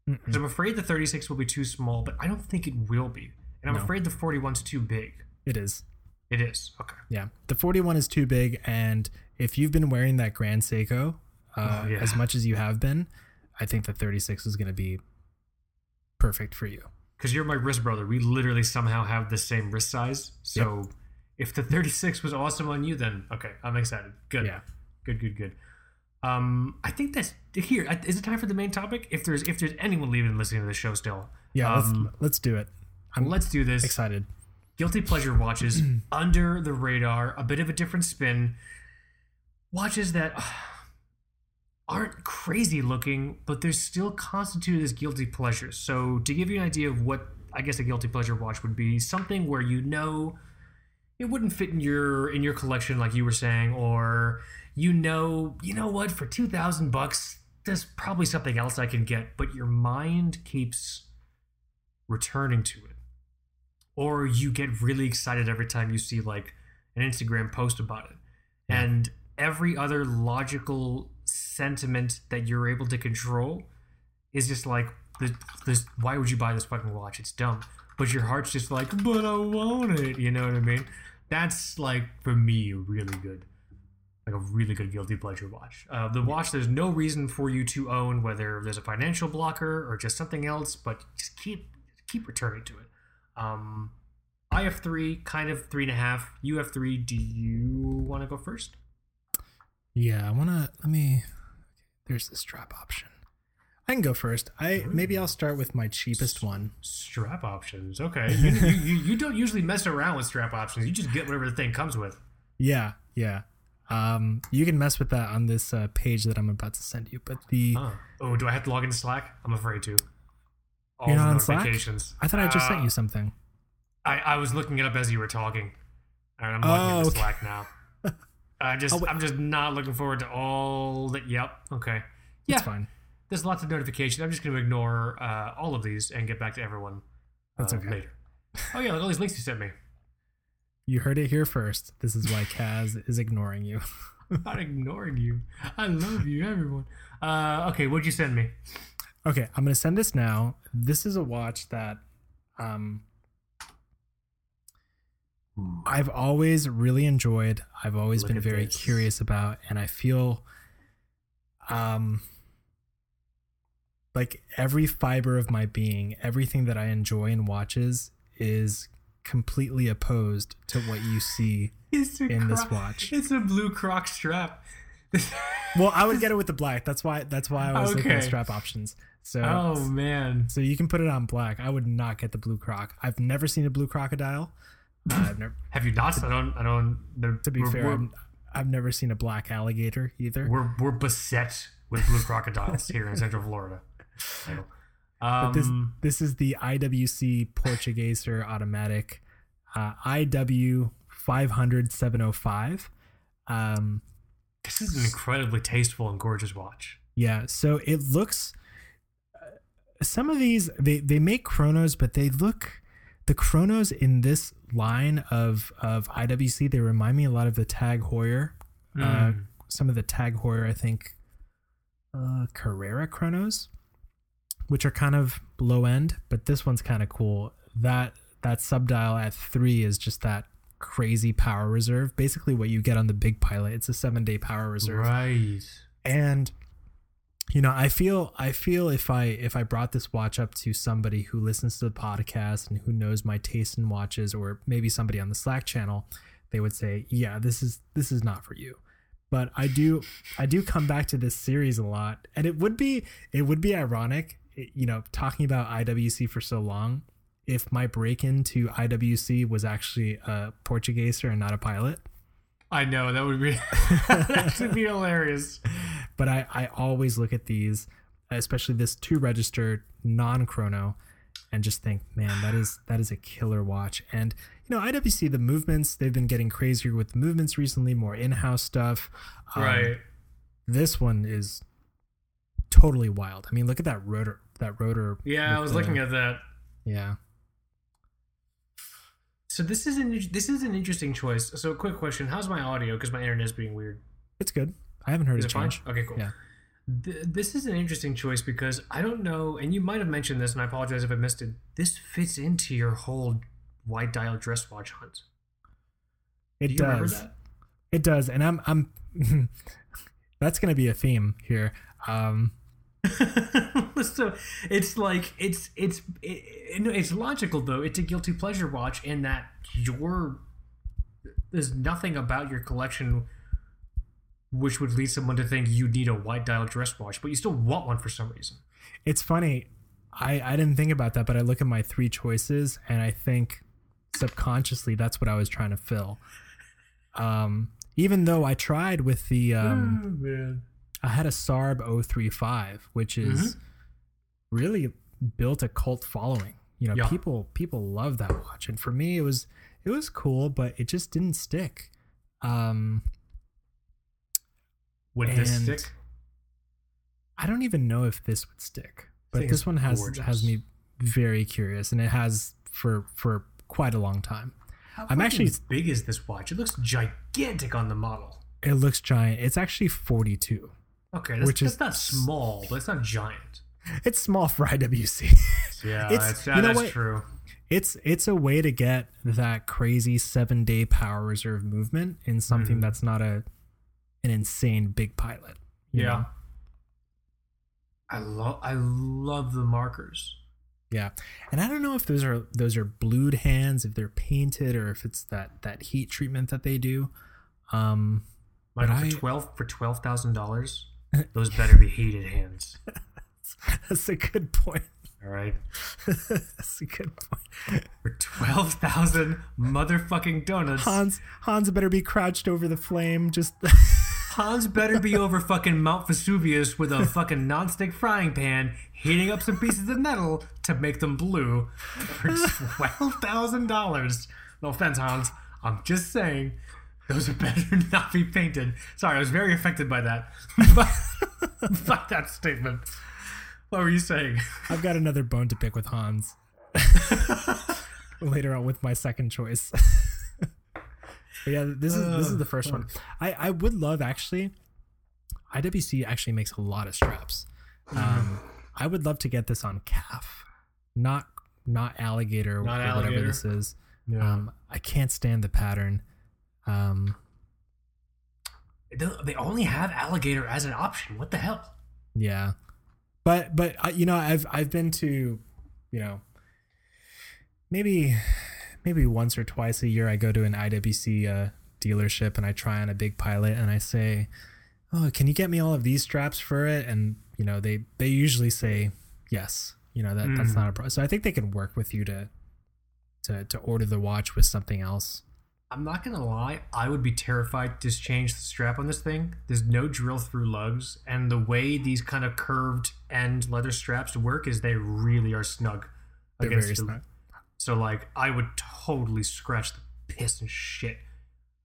Mm-mm. I'm afraid the 36 will be too small, but I don't think it will be. And I'm No. afraid the 41's too big. It is. It is. Okay. Yeah, the 41 is too big, and if you've been wearing that Grand Seiko uh, Oh, yeah. as much as you have been, I think the 36 is going to be perfect for you. Because you're my wrist brother. We literally somehow have the same wrist size. So If the 36 was awesome on you, then okay, I'm excited. Good. Yeah. Good. Good. Good. Um, I think that's here. Is it time for the main topic? If there's if there's anyone leaving listening to the show still, Yeah, Um, let's let's do it. I'm let's do this. excited. Guilty pleasure watches under the radar, a bit of a different spin. Watches that aren't crazy looking, but they're still constituted as guilty pleasures. So, to give you an idea of what I guess a guilty pleasure watch would be, something where you know it wouldn't fit in your in your collection, like you were saying, or you know, you know what, for two thousand bucks, there's probably something else I can get, but your mind keeps returning to it or you get really excited every time you see like an Instagram post about it. And every other logical sentiment that you're able to control is just like this, this why would you buy this fucking watch? It's dumb. But your heart's just like, but I want it. You know what I mean? That's like for me really good. Like a really good guilty pleasure watch. Uh, the watch there's no reason for you to own, whether there's a financial blocker or just something else, but just keep keep returning to it. Um, I have three, kind of three and a half. You have three. Do you want to go first? Yeah, I wanna let me. There's the strap option. I can go first. I maybe I'll start with my cheapest one. Strap options. Okay. You, you, you, don't usually mess around with strap options. You just get whatever the thing comes with. Yeah, yeah. Um, you can mess with that on this uh, page that I'm about to send you. But the Huh. Oh, do I have to log into Slack? I'm afraid to. All You're not on Slack? I thought I just Uh, sent you something. I, I was looking it up as you were talking. And I'm logging Oh, into okay. Slack now. I just Oh. I'm just not looking forward to all that. Yep. Okay. Yeah. It's fine. There's lots of notifications. I'm just going to ignore uh, all of these and get back to everyone That's uh, okay. later. Oh yeah, look all these links you sent me. You heard it here first. This is why Kaz is ignoring you. I'm not ignoring you. I love you, everyone. Uh, okay, what'd you send me? Okay, I'm gonna send this now. This is a watch that um I've always really enjoyed. I've always Look been very this. curious about, and I feel um like every fiber of my being, everything that I enjoy and watches is completely opposed to what you see in this Croc- watch. It's a blue Croc strap. Well, I would get it with the black. That's why that's why I was looking at strap options. So oh man. So you can put it on black. I would not get the blue croc. I've never seen a blue crocodile. I've never, Have you not? I don't. I don't. to be we're, fair, we're, I've never seen a black alligator either. we're we're beset with blue crocodiles here in Central Florida. So, um, But this this is the IWC Portugueser automatic uh, IW 500 705. Um, this is an incredibly tasteful and gorgeous watch. yeah, so it looks. uh, Some of these they they make chronos, but they look the chronos in this line of of IWC. They remind me a lot of the Tag Heuer. Uh, Mm. some of the Tag Heuer, I think, uh, Carrera chronos, which are kind of low end, but this one's kind of cool. That that sub dial at three is just that crazy power reserve. Basically, what you get on the big pilot. It's a seven day power reserve Right. and you know i feel i feel if i if i brought this watch up to somebody who listens to the podcast and who knows my taste in watches or maybe somebody on the slack channel they would say yeah this is this is not for you. But i do i do come back to this series a lot and it would be it would be ironic eh, you know talking about iwc for so long if my break into iwc was actually a portugueser and not a pilot I know that would be that would be hilarious. but I, I always look at these, especially this two register non chrono, and just think, man, that is that is a killer watch. And you know, IWC the movements they've been getting crazier with the movements recently, more in house stuff. Um, right. This one is totally wild. I mean, look at that rotor. That rotor. Yeah, I was the- looking at that. Yeah. So this is an this is an interesting choice. So a quick question: How's my audio? Because my internet is being weird. It's good. I haven't heard Is it it fine? change. Okay, cool. Yeah. Th- this is an interesting choice because I don't know, and you might have mentioned this, and I apologize if I missed it. This fits into your whole white dial dress watch hunt. It Do you remember does. that? It does, and I'm I'm. that's gonna be a theme here. Um, so it's like it's it's it, it- it's logical though. It's a guilty pleasure watch in that your there's nothing about your collection which would lead someone to think you need a white dial dress watch, but you still want one for some reason. It's funny. I, I didn't think about that, but I look at my three choices and I think subconsciously that's what I was trying to fill. Um, even though I tried with the um, man. I had a Sarb 035, which is really built a cult following. You know, Yeah. people people love that watch, and for me, it was it was cool, but it just didn't stick. Um, Would this stick? I don't even know if this would stick, but this one has gorgeous. has me very curious, and it has for for quite a long time. How I'm actually- big as this watch? It looks gigantic on the model. It looks giant. It's actually 42. Okay, that's, Which that's is- not small, but it's not giant. It's small for IWC. Yeah, It's- that's, you know that's what? true. it's it's a way to get that crazy seven day power reserve movement in something Mhm. that's not a an insane big pilot. Yeah. know? I love I love the markers. yeah. And I don't know if those are those are blued hands, if they're painted, or if it's that that heat treatment that they do. Um, But Michael, I- for twelve for twelve thousand dollars, those better be heated hands. that's a good point. All right, that's a good point. for twelve thousand motherfucking donuts, Hans Hans better be crouched over the flame. Just Hans better be over fucking Mount Vesuvius with a fucking nonstick frying pan, heating up some pieces of metal to make them blue for twelve thousand dollars. No offense, Hans. I'm just saying, those are better not be painted. Sorry, I was very affected by that. by, by that statement. What were you saying? I've got another bone to pick with Hans later on with my second choice. Yeah, this is this is the first one. I I would love actually. IWC actually makes a lot of straps. Um, I would love to get this on calf, not not alligator Not or whatever alligator? this is. Yeah. Um, I can't stand the pattern. Um, they, only have alligator as an option. What the hell? Yeah, but but uh, you know I've I've been to, you know, maybe maybe once or twice a year I go to an IWC uh, dealership and I try on a big pilot and I say, oh, can you get me all of these straps for it? And you know they they usually say yes. You know that that's Mm. not a problem. So I think they can work with you to to to order the watch with something else. I'm not gonna lie, I would be terrified to change the strap on this thing. There's no drill through lugs, and the way these kind of curved end leather straps work is they really are snug They're against very the- snug. So like I would totally scratch the piss and shit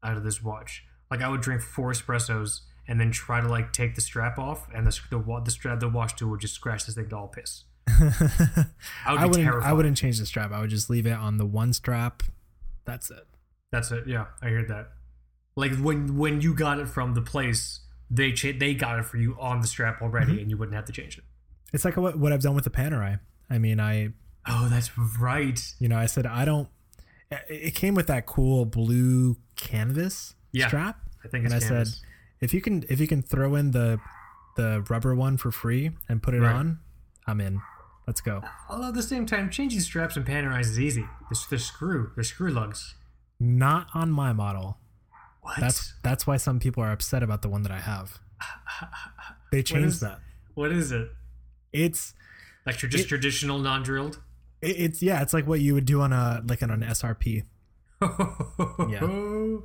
out of this watch. Like I would drink four espressos and then try to like take the strap off, and the the, the strap the wash tool would just scratch this thing to all piss. I would be I wouldn't terrified. I wouldn't change the strap. I would just leave it on the one strap. That's it. That's it. Yeah, I heard that. Like when when you got it from the place, they cha- they got it for you on the strap already, Mm-hmm. and you wouldn't have to change it. It's like what, what I've done with the Panerai. I mean, I Oh, that's right. you know I said I don't. It came with that cool blue canvas Yeah, strap, I think and I canvas. said if you can if you can throw in the the rubber one for free and put it Right. on, I'm in. Let's go. Although at the same time, changing straps and Panerais is easy. There's the screw, there's screw lugs. Not on my model. What? That's that's why some people are upset about the one that I have. They changed is- that. what is it? It's Like tr- just It- traditional non-drilled. it- it's yeah. It's like what you would do on a like on an SRP. Yeah.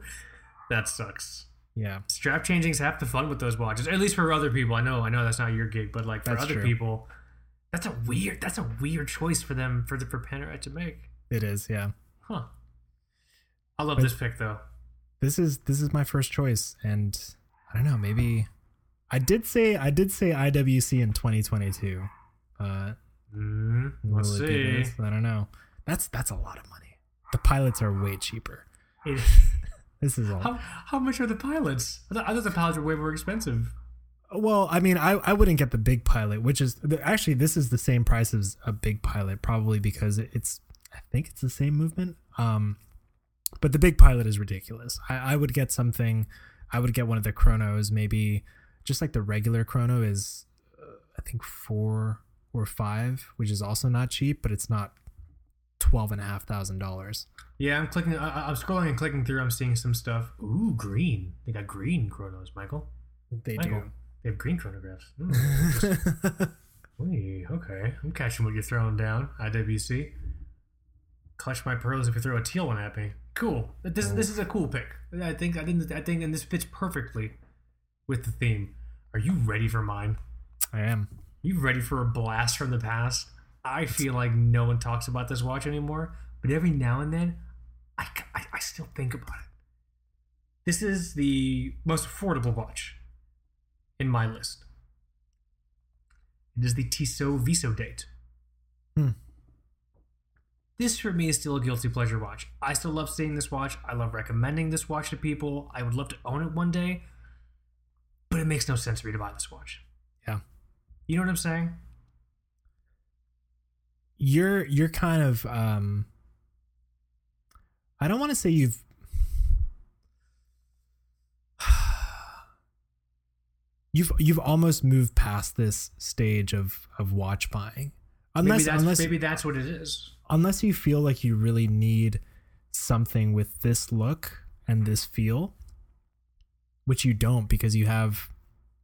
That sucks. Yeah. Strap changing's half the fun with those watches. At least for other people. I know, I know that's not your gig, but like for That's other true. people, that's a weird that's a weird choice for them for the for Panerai to make. It is. Yeah. Huh. I love But- this pick though. this is this is my first choice and i don't know maybe i did say i did say iwc in 2022 uh Mm, let's see. i don't know that's that's a lot of money the pilots are way cheaper this is all how how much are the pilots? I thought, I thought the pilots were way more expensive. well i mean i i wouldn't get the big pilot which is actually this is the same price as a big pilot probably because it's i think it's the same movement um but the big pilot is ridiculous i i would get something i would get one of the chronos maybe just like the regular chrono is uh, i think four or five which is also not cheap but it's not twelve and a half thousand dollars. Yeah, I'm clicking. I, I'm scrolling and clicking through. I'm seeing some stuff. Ooh, green. They got green chronos, Michael. They Michael, do. they have green chronographs. Ooh. Wee, okay, I'm catching what you're throwing down, IWC. Clutch my pearls if you throw a teal one at me. Cool. This this is a cool pick. I think I think I think and this fits perfectly with the theme. Are you ready for mine? I am. You ready for a blast from the past? I feel like no one talks about this watch anymore, but every now and then, I, I, I still think about it. This is the most affordable watch in my list. It is the Tissot Visodate. Hmm. This for me is still a guilty pleasure watch. I still love seeing this watch. I love recommending this watch to people. I would love to own it one day, but it makes no sense for me to buy this watch. Yeah. You know what I'm saying? You're you're kind of um I don't want to say you've you've you've almost moved past this stage of of watch buying. Unless maybe that's, unless maybe that's what it is. Unless you feel like you really need something with this look and this feel, which you don't because you have,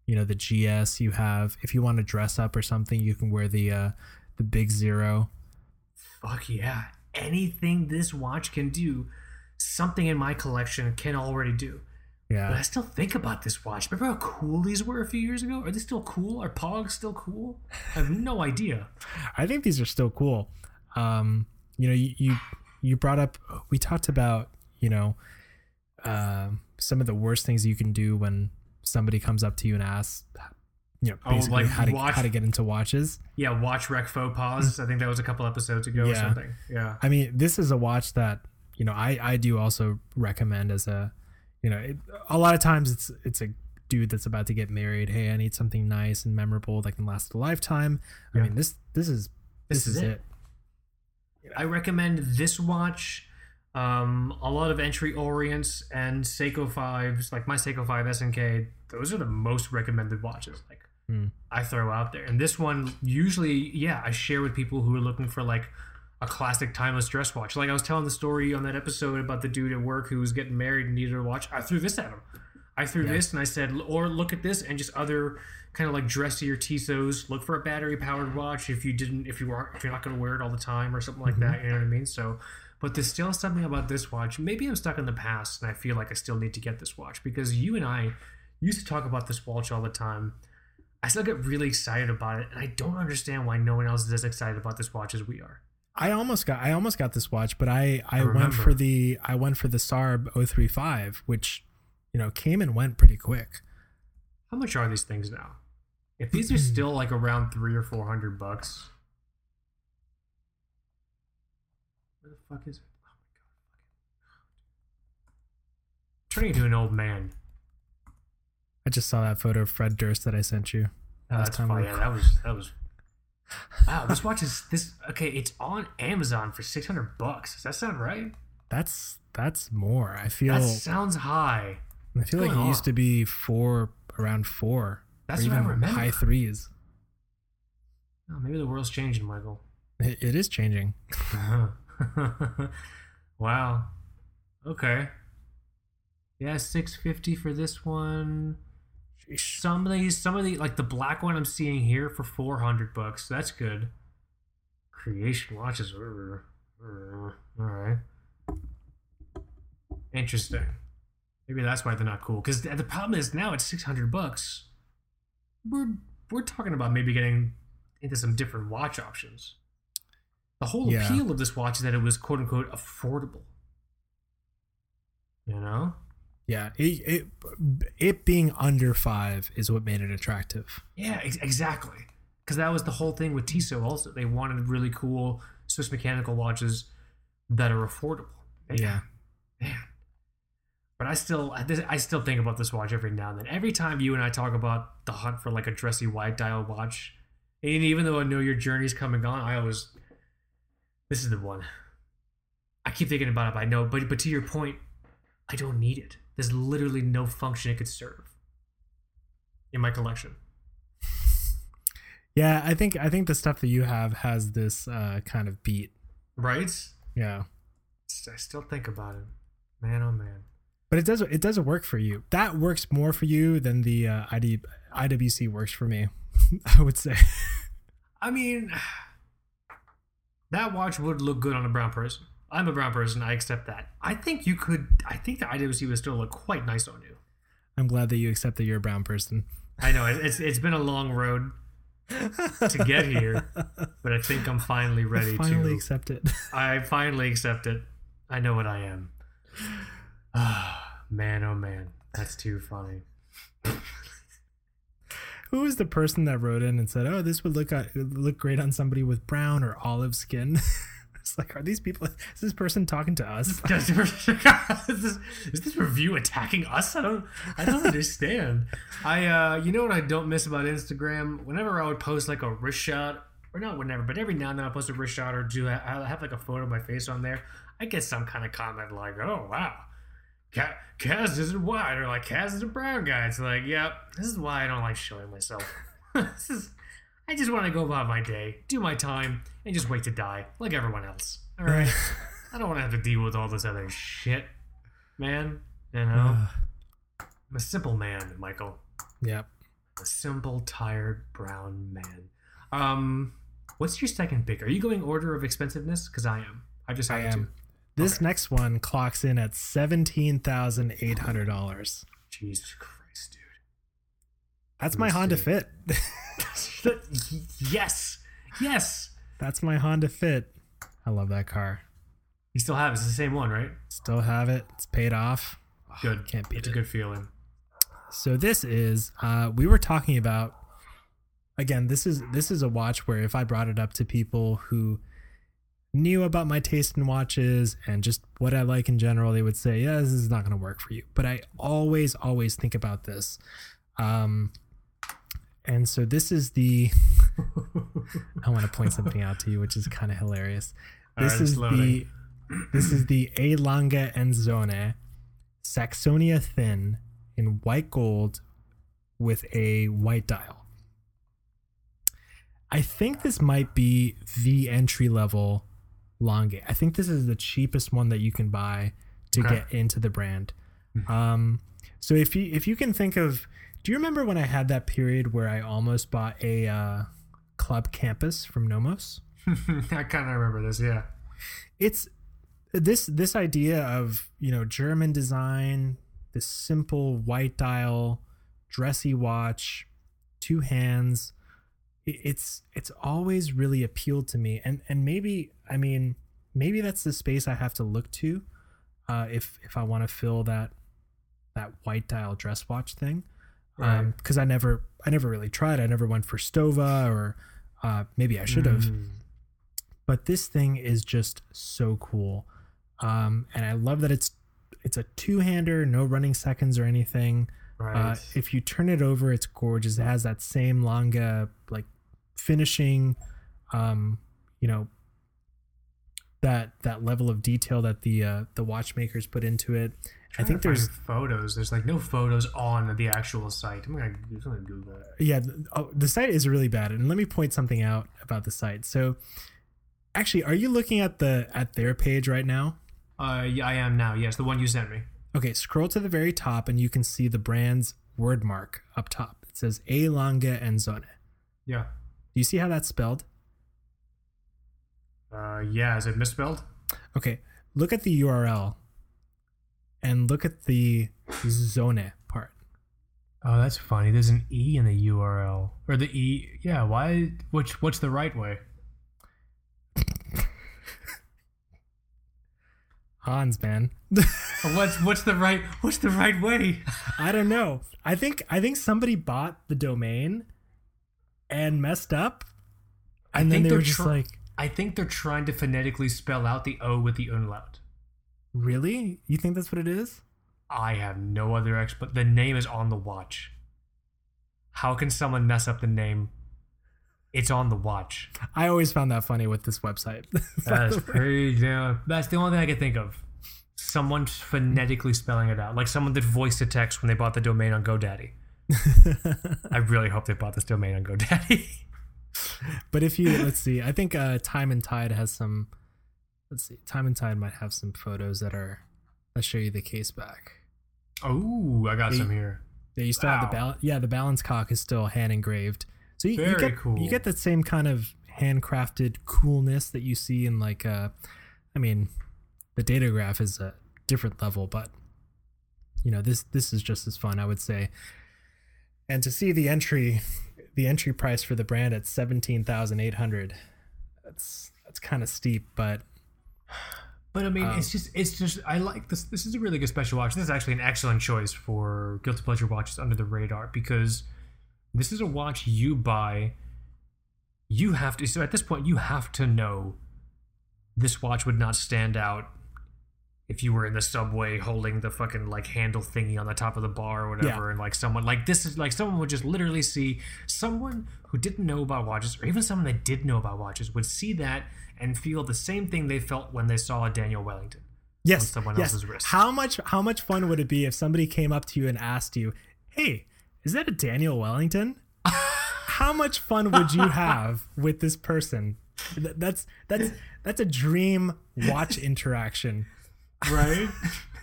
you know, the GS. You have if you want to dress up or something, you can wear the uh, the big zero. Fuck yeah. Anything this watch can do, something in my collection can already do. Yeah. But I still think about this watch. Remember how cool these were a few years ago? Are they still cool? Are Pogs still cool? I have no idea. I think these are still cool. Um, you know, you you, you brought up we talked about you know uh, some of the worst things you can do when somebody comes up to you and asks, you know, Oh, like how to watch- how to get into watches. Yeah, watch rec faux pas. I think that was a couple episodes ago or something. Yeah. I mean, this is a watch that you know I I do also recommend as a you know it, a lot of times it's it's a dude that's about to get married. Hey, I need something nice and memorable that can last a lifetime. I mean this this is this, is, it. I recommend this watch. Um, a lot of entry Orients and Seiko fives, like my Seiko five SNK. Those are the most recommended watches. Like Hmm. I throw out there, and this one usually, yeah, I share with people who are looking for like a classic timeless dress watch. Like I was telling the story on that episode about the dude at work who was getting married and needed a watch. I threw this at him. I threw Yeah. this and I said, or look at this and just other kind of like dressier Tissot's. Look for a battery powered watch if you didn't, if you aren't, if you're not going to wear it all the time or something like mm-hmm. that. You know what I mean? So, but there's still something about this watch. Maybe I'm stuck in the past and I feel like I still need to get this watch because you and I used to talk about this watch all the time. I still get really excited about it, and I don't understand why no one else is as excited about this watch as we are. I almost got I almost got this watch, but I I, I went for the I went for the Sarb 035, which you know came and went pretty quick. How much are these things now? If these are still like around three or four hundred bucks, where the fuck is it? Oh my god! Turning into an old man. I just saw that photo of Fred Durst that I sent you. Uh, last that's time. Yeah, that was that was. Wow, this watch is this okay. It's on Amazon for six hundred bucks. Does that sound right? That's that's more. I feel That sounds high. I feel like it used to be four around four. That's what I remember. high threes. Oh, maybe the world's changing, Michael. It, it is changing. wow. Okay. Yeah, six fifty for this one. Some of these, some of the like the black one I'm seeing here for four hundred bucks. That's good. Creation watches. All right. Interesting. Maybe that's why they're not cool. Because the problem is now it's six hundred bucks. We're we're talking about maybe getting into some different watch options. The whole Yeah. appeal of this watch is that it was quote unquote affordable. You know? Yeah, it, it it being under five is what made it attractive. Yeah, ex- exactly. Because that was the whole thing with Tissot. Also, they wanted really cool Swiss mechanical watches that are affordable. Yeah. man. But I still, I still think about this watch every now and then. Every time you and I talk about the hunt for like a dressy white dial watch, and even though I know your journey's come and gone, I always, this is the one. I keep thinking about it. But I know, but but to your point, I don't need it. There's literally no function it could serve in my collection. Yeah, I think I think the stuff that you have has this uh, kind of beat. Right? Yeah. I still think about it. Man, oh man. But it does it doesn't work for you. That works more for you than the uh, ID, IWC works for me. I would say. I mean, that watch would look good on a brown person. I'm a brown person. I accept that. I think you could. I think the IWC would still look quite nice on you. I'm glad that you accept that you're a brown person. I know it- it's it's been a long road to get here, but I think I'm finally ready Finally to. accept it. I finally accept it. I know what I am. Ah, man, oh man, that's too funny. Who was the person that wrote in and said, "Oh, this would look uh, look great on somebody with brown or olive skin"? it's like, are these people? Is this person talking to us? Does- is, this, is this review attacking us? I don't I don't understand. I uh you know what I don't miss about Instagram? Whenever I would post like a wrist shot, or not whenever, but every now and then I post a wrist shot or do I have like a photo of my face on there. I get some kind of comment like, "Oh wow, Kaz isn't white," or like Kaz is a brown guy. It's like, yep, this is why I don't like showing myself. this is I just want to go about my day, do my time, and just wait to die like everyone else. All right. I don't want to have to deal with all this other shit, man. You know, I'm a simple man, Michael. yep. A simple, tired, brown man. Um, what's your second pick? Are you going order of expensiveness? Because I am. I just I have to. am. This Okay. next one clocks in at seventeen thousand eight hundred dollars. Jesus Christ, dude. That's my Honda. Fit. yes, yes. That's my Honda Fit. I love that car. You still have it. It's the same one, right? Still have it. It's paid off. Good. Can't beat It's it. a good feeling. So this is uh, we were talking about again. This is this is a watch where if I brought it up to people who knew about my taste in watches and just what I like in general, they would say, "Yeah, this is not going to work for you." But I always always think about this. Um, and so this is the I want to point something out to you, which is kind of hilarious. This right, is the this is the A Lange & Söhne Saxonia Thin in white gold with a white dial. I think this might be the entry level Lange. I think this is the cheapest one that you can buy to Okay. Get into the brand. Um, so if you if you can think of, do you remember when I had that period where I almost bought a uh, Club Campus from Nomos? I kind of remember this. Yeah. it's this this idea of you know German design, this simple white dial, dressy watch, two hands. It's it's always really appealed to me, and and maybe I mean maybe that's the space I have to look to, uh, if if I want to fill that that white dial dress watch thing, Right. because I never I never really tried. I never went for Stowa or uh, maybe I should have Mm. but this thing is just so cool um, and i love that it's it's a two-hander no running seconds or anything Right. uh, if you turn it over it's gorgeous it has that same Lange like finishing um, you know that that level of detail that the uh, the watchmakers put into it i think there's photos. There's like no photos on the actual site. I'm gonna, I'm gonna Google it. yeah th- oh, the site is really bad and let me point something out about the site so actually are you looking at the at their page right now Uh, yeah, I am now. Yes, the one you sent me. Okay, scroll to the very top and you can see the brand's word mark up top. It says A Lange and Söhne. Yeah. Do you see how that's spelled? Uh, yeah. Is it misspelled? Okay, look at the URL and look at the Zone part. Oh, that's funny. There's an E in the URL or the E. Yeah. Why? Which? What's the right way? Hans, man. What's What's the right? What's the right way? I don't know. I think I think somebody bought the domain and messed up. I And then think they were just tr- like, I think they're trying to phonetically spell out the O with the umlaut. "Really? You think that's what it is?" I have no other explanation. The name is on the watch. How can someone mess up the name? It's on the watch. I always found that funny with this website. That's pretty damn. That's the only thing I can think of. Someone phonetically spelling it out, like someone did voice to text when they bought the domain on GoDaddy. I really hope they bought this domain on GoDaddy. But if you let's see, I think uh, Time and Tide has some let's see. Time and Tide might have some photos that are. Let's show you the case back. Oh, I got They- some here. Yeah, you still have the balance. Yeah, the balance cock is still hand engraved. So you, you get cool. you get that same kind of handcrafted coolness that you see in like uh, I mean, the datograph is a different level, but you know this this is just as fun, I would say. And to see the entry, the entry price for the brand at seventeen thousand eight hundred, that's that's kind of steep, but But I mean, Um, it's just, it's just, I like this. This is a really good special watch. This is actually an excellent choice for guilty pleasure watches under the radar because this is a watch you buy. You have to. So at this point, you have to know this watch would not stand out if you were in the subway holding the fucking like handle thingy on the top of the bar or whatever, Yeah. and like someone like this is like someone would just literally see someone who didn't know about watches, or even someone that did know about watches, would see that and feel the same thing they felt when they saw a Daniel Wellington. yes, someone yes. else's wrist. How much how much fun would it be if somebody came up to you and asked you, "Hey, is that a Daniel Wellington?" how much fun would you have with this person? That's that's that's a dream watch interaction. Right?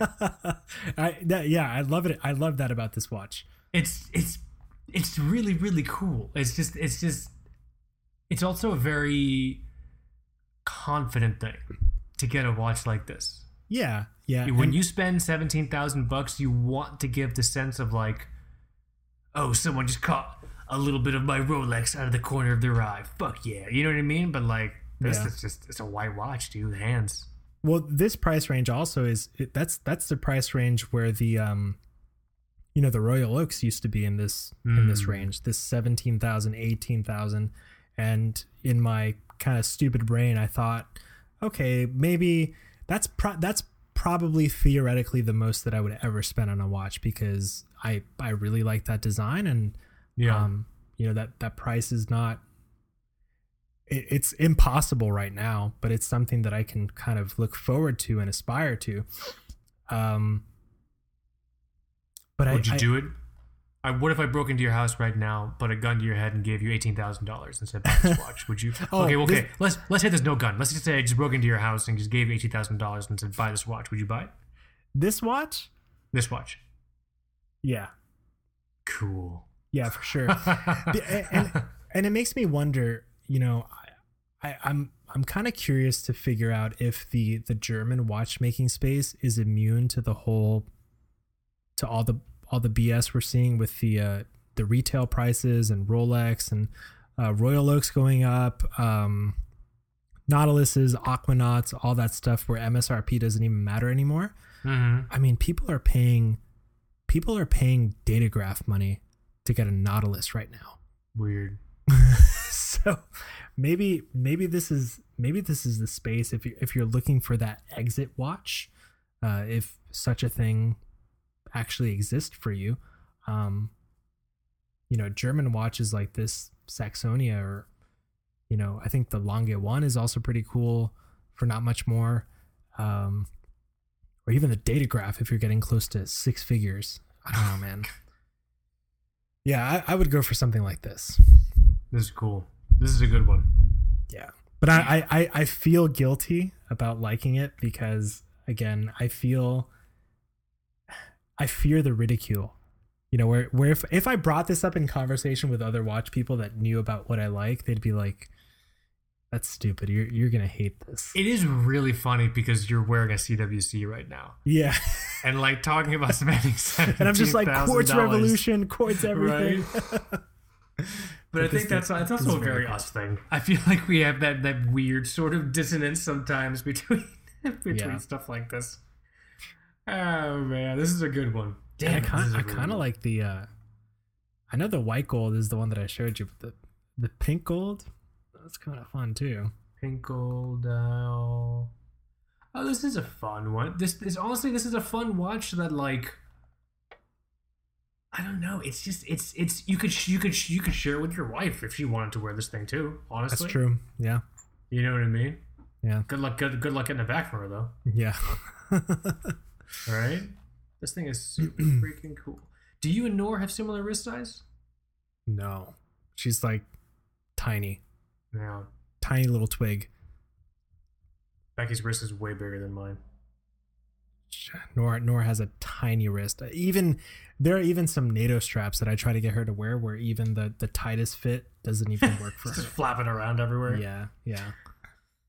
I that, yeah, I love it. I love that about this watch. it's it's it's really really cool. It's just it's just it's also a very confident thing to get a watch like this. Yeah, yeah. when and- you spend 17,000 bucks, you want to give the sense of like, oh, someone just caught a little bit of my Rolex out of the corner of their eye. Fuck yeah. You know what I mean? But like, this Yeah. is just, it's a white watch, dude. Hands. Well, this price range also is it, that's that's the price range where the um you know the Royal Oaks used to be in this in this Mm. range, this 17,000, 18,000 and in my kind of stupid brain I thought okay, maybe that's pro- that's probably theoretically the most that I would ever spend on a watch because I I really like that design and Yeah. um you know that that price is not it's impossible right now but it's something that i can kind of look forward to and aspire to um but Would I, you I- do it? I, what if I broke into your house right now, put a gun to your head, and gave you eighteen thousand dollars and said, "Buy this watch"? Would you? Oh, okay, okay. this- let's let's say there's no gun. Let's just say I just broke into your house and just gave you eighteen thousand dollars and said, "Buy this watch." Would you buy it? this watch This watch. yeah Cool. yeah for sure The- and and it makes me wonder you know I, I i'm i'm kind of curious to figure out if the the german watchmaking space is immune to the whole to all the all the bs we're seeing with the uh the retail prices and rolex and uh, royal oaks going up um nautiluses aquanauts all that stuff where msrp doesn't even matter anymore. Hmm i mean people are paying people are paying Datograph money to get a nautilus right now. Weird. so maybe maybe this is maybe this is the space if you if you're looking for that exit watch uh if such a thing actually exists for you. Um you know german watches like this saxonia or you know i think the lange one is also pretty cool for not much more. Um or even the datograph if you're getting close to six figures. I don't know man. Yeah I, I would go for something like this. This is cool. This is a good one. yeah. But I, I, I- feel guilty about liking it because again, I feel I fear the ridicule. You know, where where if, if I brought this up in conversation with other watch people that knew about what I like, they'd be like, That's stupid. You're you're gonna hate this. It is really funny because you're wearing a CWC right now, Yeah. and like talking about spending seventeen and I'm just like quartz revolution, quartz everything. But I think that's that's also a very us thing. I feel like we have that that weird sort of dissonance sometimes between between Yeah. stuff like this. Oh man, this is a good one. And I kind this is a I kind of like the uh I know the white gold is the one that I showed you, but the the pink gold that's kind of fun too. Pink gold dial. Oh, this is a fun one. This is honestly, this is a fun watch that like. I don't know. It's just it's it's you could you could you could share it with your wife if she wanted to wear this thing too. Honestly, That's true. Yeah. You know what I mean? Yeah. Good luck. Good good luck getting it back from her though. Yeah. All right. This thing is super freaking cool. Do you and Nor have similar wrist size? no. She's like tiny. Yeah. Tiny little twig. Becky's wrist is way bigger than mine. Nor Nor has a tiny wrist. Uh, even there are even some NATO straps that I try to get her to wear, where even the the tightest fit doesn't even work for Just her. flapping around everywhere. Yeah, yeah.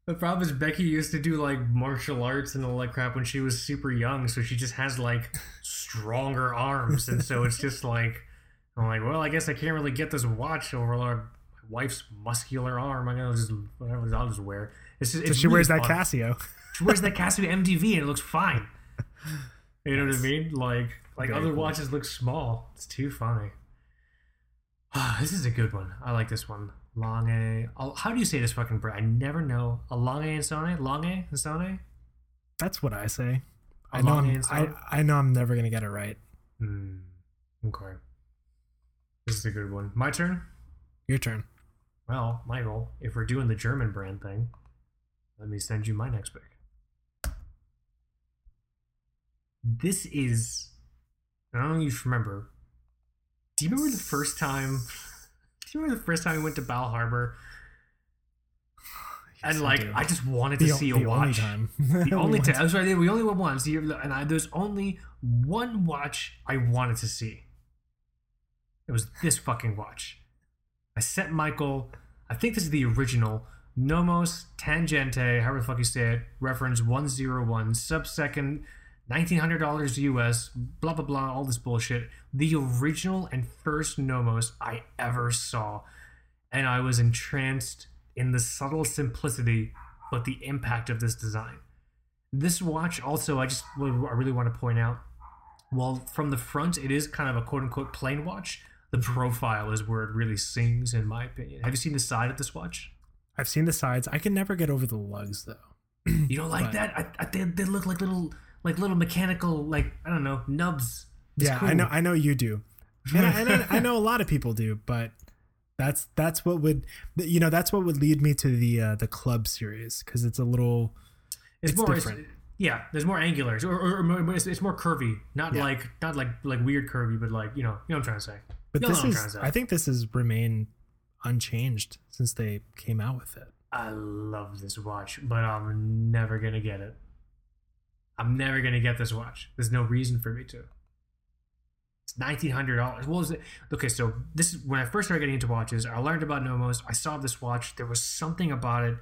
The problem is Becky used to do like martial arts and all that crap when she was super young, so she just has like stronger arms, and so it's just like I'm like, well, I guess I can't really get this watch over my wife's muscular arm. I'm gonna just whatever I'll just wear. It's just, So it's she wears really that. Casio. She wears that Casio MDV and it looks fine. You know what I mean? Like like Very other cool. watches look small. It's too funny. This is a good one. I like this one. Lange. How do you say this fucking brand? I never know. A Lange and Sone? Lange and Sone? That's what I say. I know I'm, I, I know I'm never gonna get it right. Hmm. Okay. This is a good one. My turn? Your turn. Well, Michael, if we're doing the German brand thing, let me send you my next pick. This is. I don't know if you remember. Do you remember the first time? Do you remember the first time we went to Bal Harbor? And Yes, like. I just wanted to the, see a the only watch. time. The only time. I'm sorry, we only went once. And I, there's only one watch I wanted to see. It was this fucking watch. I sent Michael, I think this is the original, Nomos Tangente, however the fuck you say it, reference 101, sub-second, $1,900 US, blah, blah, blah, all this bullshit. The original and first Nomos I ever saw. And I was entranced in the subtle simplicity, but the impact of this design. This watch also, I just I really want to point out, while from the front it is kind of a quote unquote plain watch, the profile is where it really sings, in my opinion. Have you seen the side of this watch? I've seen the sides. I can never get over the lugs though. You don't like Right. that? I, I, they, they look like little, like little mechanical, like I don't know, nubs. It's yeah, I know. I know you do, and, I, and I, I know a lot of people do. But that's that's what would you know that's what would lead me to the uh, the club series because it's a little It's, It's more it's- different. yeah, there's more angular, or, or, or it's, it's more curvy, not Yeah. like not like like weird curvy, but like you know, you know what I'm trying to say. But You this is, trying to say. I think this has remained unchanged since they came out with it. I love this watch, but I'm never gonna get it. I'm never gonna get this watch. There's no reason for me to. It's nineteen hundred dollars. What was it? Okay, so this is when I first started getting into watches. I learned about Nomos. I saw this watch. There was something about it.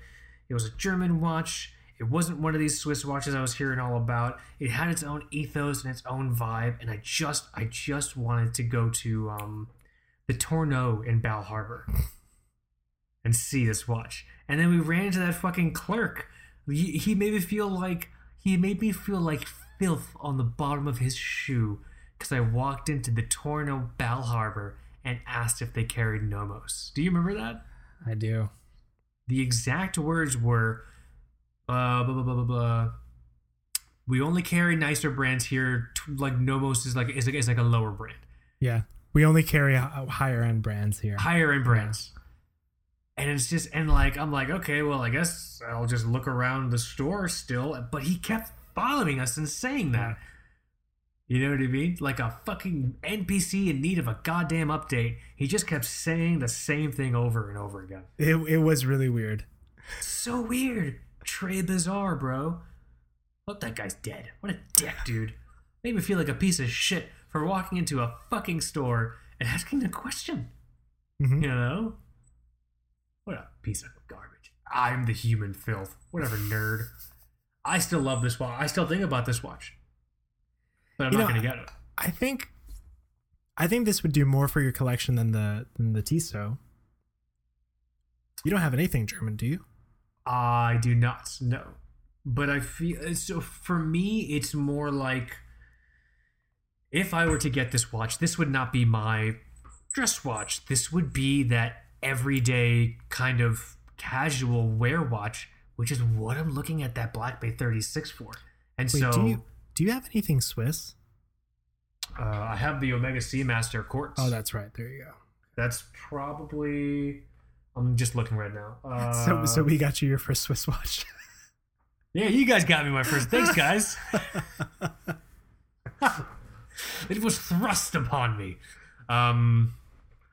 It was a German watch. It wasn't one of these Swiss watches I was hearing all about. It had its own ethos and its own vibe, and I just, I just wanted to go to um, the Tourneau in Bal Harbor and see this watch. And then we ran into that fucking clerk. He, he made me feel like he made me feel like filth on the bottom of his shoe because I walked into the Tourneau Bal Harbor and asked if they carried Nomos. Do you remember that? I do. The exact words were, uh, blah blah blah blah blah. We only carry nicer brands here. Like Nomos is like is like, is like a lower brand. Yeah, we only carry higher end brands here. higher end brands. And it's just and like I'm like, okay, well, I guess I'll just look around the store still. But he kept following us and saying that. You know what I mean? Like a fucking NPC in need of a goddamn update. He just kept saying the same thing over and over again. It it was really weird. So weird. Trey Bizarre, bro. Hope that guy's dead. What a dick, dude. Made me feel like a piece of shit for walking into a fucking store and asking a question. Mhm. You know? What a piece of garbage. I'm the human filth. Whatever, nerd. I still love this watch. I still think about this watch. But I'm You not going to get it. I think, I think this would do more for your collection than the than the Tissot. You don't have anything German, do you? I do not know. But I feel so for me it's more like if I were to get this watch, this would not be my dress watch. This would be that everyday kind of casual wear watch, which is what I'm looking at that Black Bay 36 for. And Wait, so do you do you have anything Swiss? uh, I have the Omega Seamaster Quartz. Oh, that's right. There you go. That's probably I'm just looking right now. Uh, so so we got you your first Swiss watch. Yeah, you guys got me my first. Thanks, guys. it was thrust upon me. Um,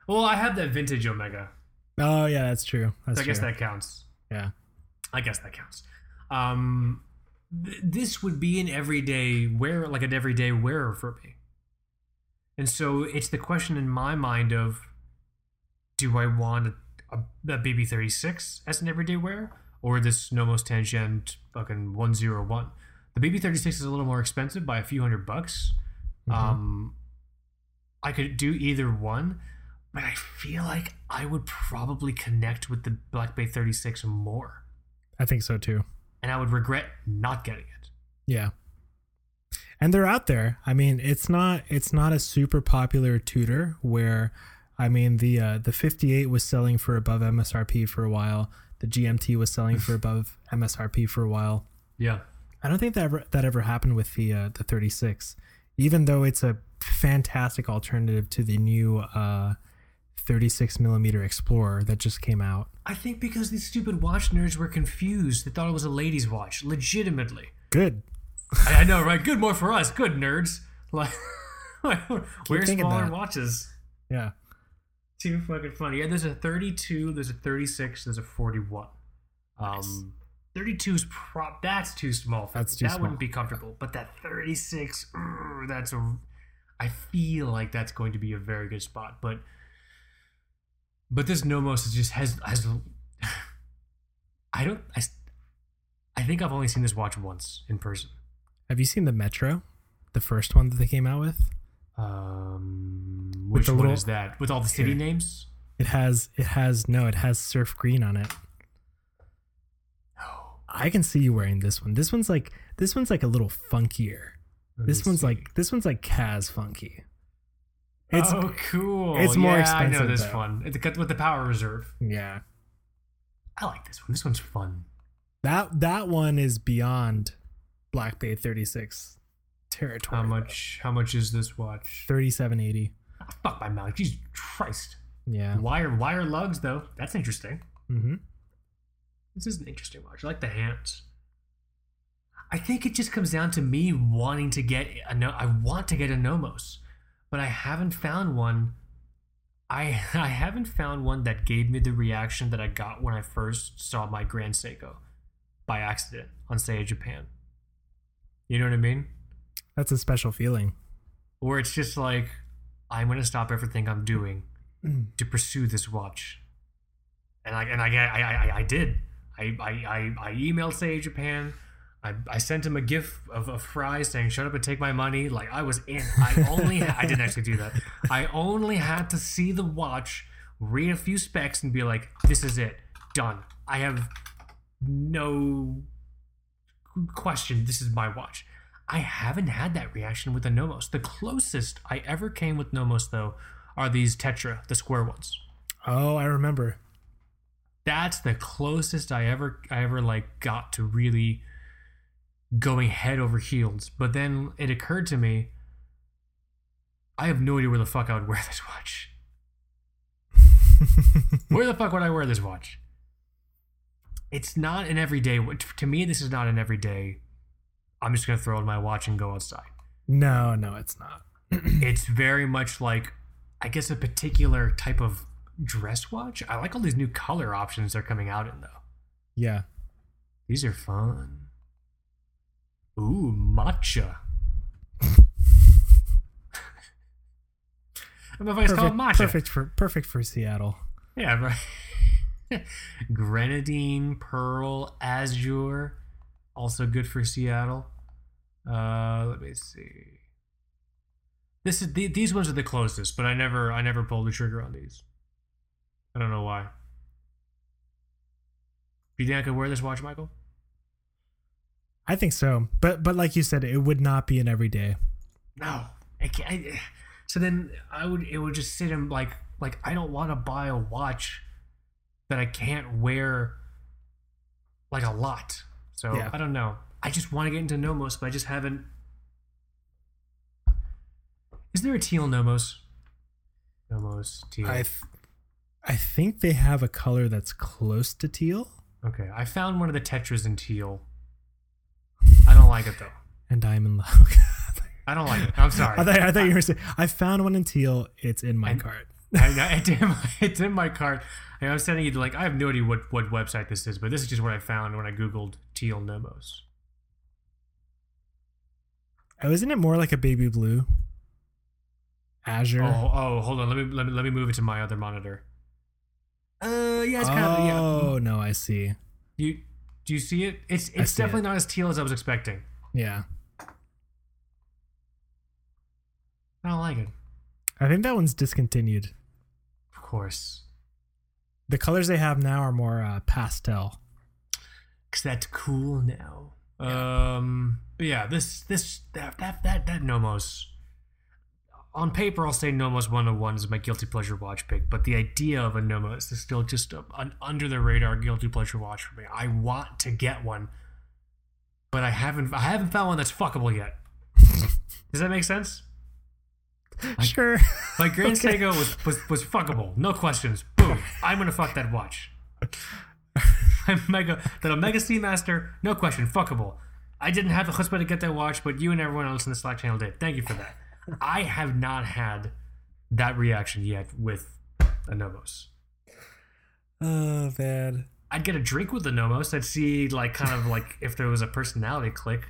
well, I have that vintage Omega, oh yeah, that's true. That's so I guess true. that counts. yeah. I guess that counts. Um, th- this would be an everyday wear, like an everyday wearer for me. And so it's the question in my mind of, do I want a, a, a BB36 as an everyday wear or this Nomos Tangent fucking 101? The BB36 is a little more expensive by a few hundred bucks. Um, I could do either one, but I feel like I would probably connect with the Black Bay 36 more, I think so too. and I would regret not getting it. Yeah. And they're out there. I mean, it's not it's not a super popular Tudor where I mean the uh, the 58 was selling for above MSRP for a while. The GMT was selling for above MSRP for a while. Yeah, I don't think that ever that ever happened with the uh, the 36. Even though it's a fantastic alternative to the new uh, 36 millimeter Explorer that just came out. I think because these stupid watch nerds were confused. They thought it was a ladies' watch, legitimately. Good. I, I know, right? Good more for us. Good nerds. Like, thinking smaller that. watches. Yeah. Too fucking funny. Yeah, there's a 32, there's a 36, there's a 41. Nice. Um, 32 is prop. That's too small. For That's me. too That wouldn't be comfortable. But that 36, mm, that's a. I feel like that's going to be a very good spot. But but this Nomos is just has has. I don't. I think I've only seen this watch once in person. Have you seen the Metro? The first one that they came out with? Um, With which one little- is that? With all the city Here. names? It has it has no, it has surf green on it. No. I can see you wearing this one. This one's like this one's like a little funkier. Let This one's see. like this one's like Kaz funky. It's oh, cool. it's more yeah, I know expensive, this though. one. It's got- with the power reserve. yeah. I like this one. This one's fun. That that one is beyond Black Bay 36 territory. How much? How much is this watch? 3780. Ah, fuck my mouth. Jesus Christ. Yeah. Wire wire lugs though. That's interesting. Mhm. This is an interesting watch. I like the hands. I think it just comes down to me wanting to get a no. I want to get a Nomos, but I haven't found one. I I haven't found one that gave me the reaction that I got when I first saw my Grand Seiko by accident on Seiya Japan. You know what I mean? That's a special feeling. Where it's just like I'm gonna stop everything I'm doing to pursue this watch. And I and I I I, I, did. I, I I I emailed Seiya Japan. I, I sent him a gif of, of Fry's saying "Shut up and take my money." Like I was in. I only I didn't actually do that. I only had to see the watch, read a few specs, and be like, "This is it, done." I have no question. This is my watch. I haven't had that reaction with the Nomos. The closest I ever came with Nomos though are these Tetra, the square ones. Oh, I remember. That's the closest I ever I ever like got to really going head over heels. But then it occurred to me I have no idea where the fuck I would wear this watch. Where the fuck would I wear this watch? It's not an everyday. To me, this is not an everyday. I'm just gonna throw in my watch and go outside. no, no, it's not. it's very much like I guess a particular type of dress watch. I like all these new color options they're coming out in though. Yeah. These are fun. Ooh, matcha. I don't know if I just call it Perfect, matcha. perfect for perfect for Seattle. Yeah, right. Grenadine, pearl, azure, also good for Seattle. Uh, let me see. This is the, these ones are the closest, but I never I never pulled the trigger on these. I don't know why. Do you think I could wear this watch, Michael? I think so. But but like you said, it would not be an everyday. No, I can't. I, so then I would it would just sit in like like I don't want to buy a watch that I can't wear like a lot. So Yeah. I don't know. I just want to get into Nomos, but I just haven't. Is there a teal Nomos? Nomos teal. I th- I think they have a color that's close to teal, okay, I found one of the Tetras in teal. I don't like it though. and I'm in love. I don't like it. I'm sorry. I thought, I thought you were saying I found one in teal. It's in my And- cart. I, I, it's, in my, it's in my cart. I was sending you to like I have no idea what what website this is, but this is just what I found when I googled teal Nomos. Oh, isn't it more like a baby blue? Azure. Oh, oh, hold on. Let me let me let me move it to my other monitor. Uh, yeah, it's kind of yeah. Oh, no, I see. You do you see it? It's it's definitely it. not as teal as I was expecting. Yeah. I don't like it. I think that one's discontinued. Of course, The colors they have now are more uh, pastel. because that's cool now. Um, but yeah, this this that that that that Nomos. On paper, I'll say Nomos 101 is my guilty pleasure watch pick, but the idea of a Nomos is still just a, an under the radar guilty pleasure watch for me. I want to get one, but I haven't I haven't found one that's fuckable yet. Does that make sense? sure. Like Grand Okay. Seiko was, was was fuckable, no questions. Boom, I'm gonna fuck that watch. Omega, that Omega Seamaster, no question, fuckable. I didn't have the chutzpah to get that watch, but you and everyone else in the Slack channel did. Thank you for that. I have not had that reaction yet with a Nomos. Oh man. I'd get a drink with the Nomos. I'd see like kind of like if there was a personality click,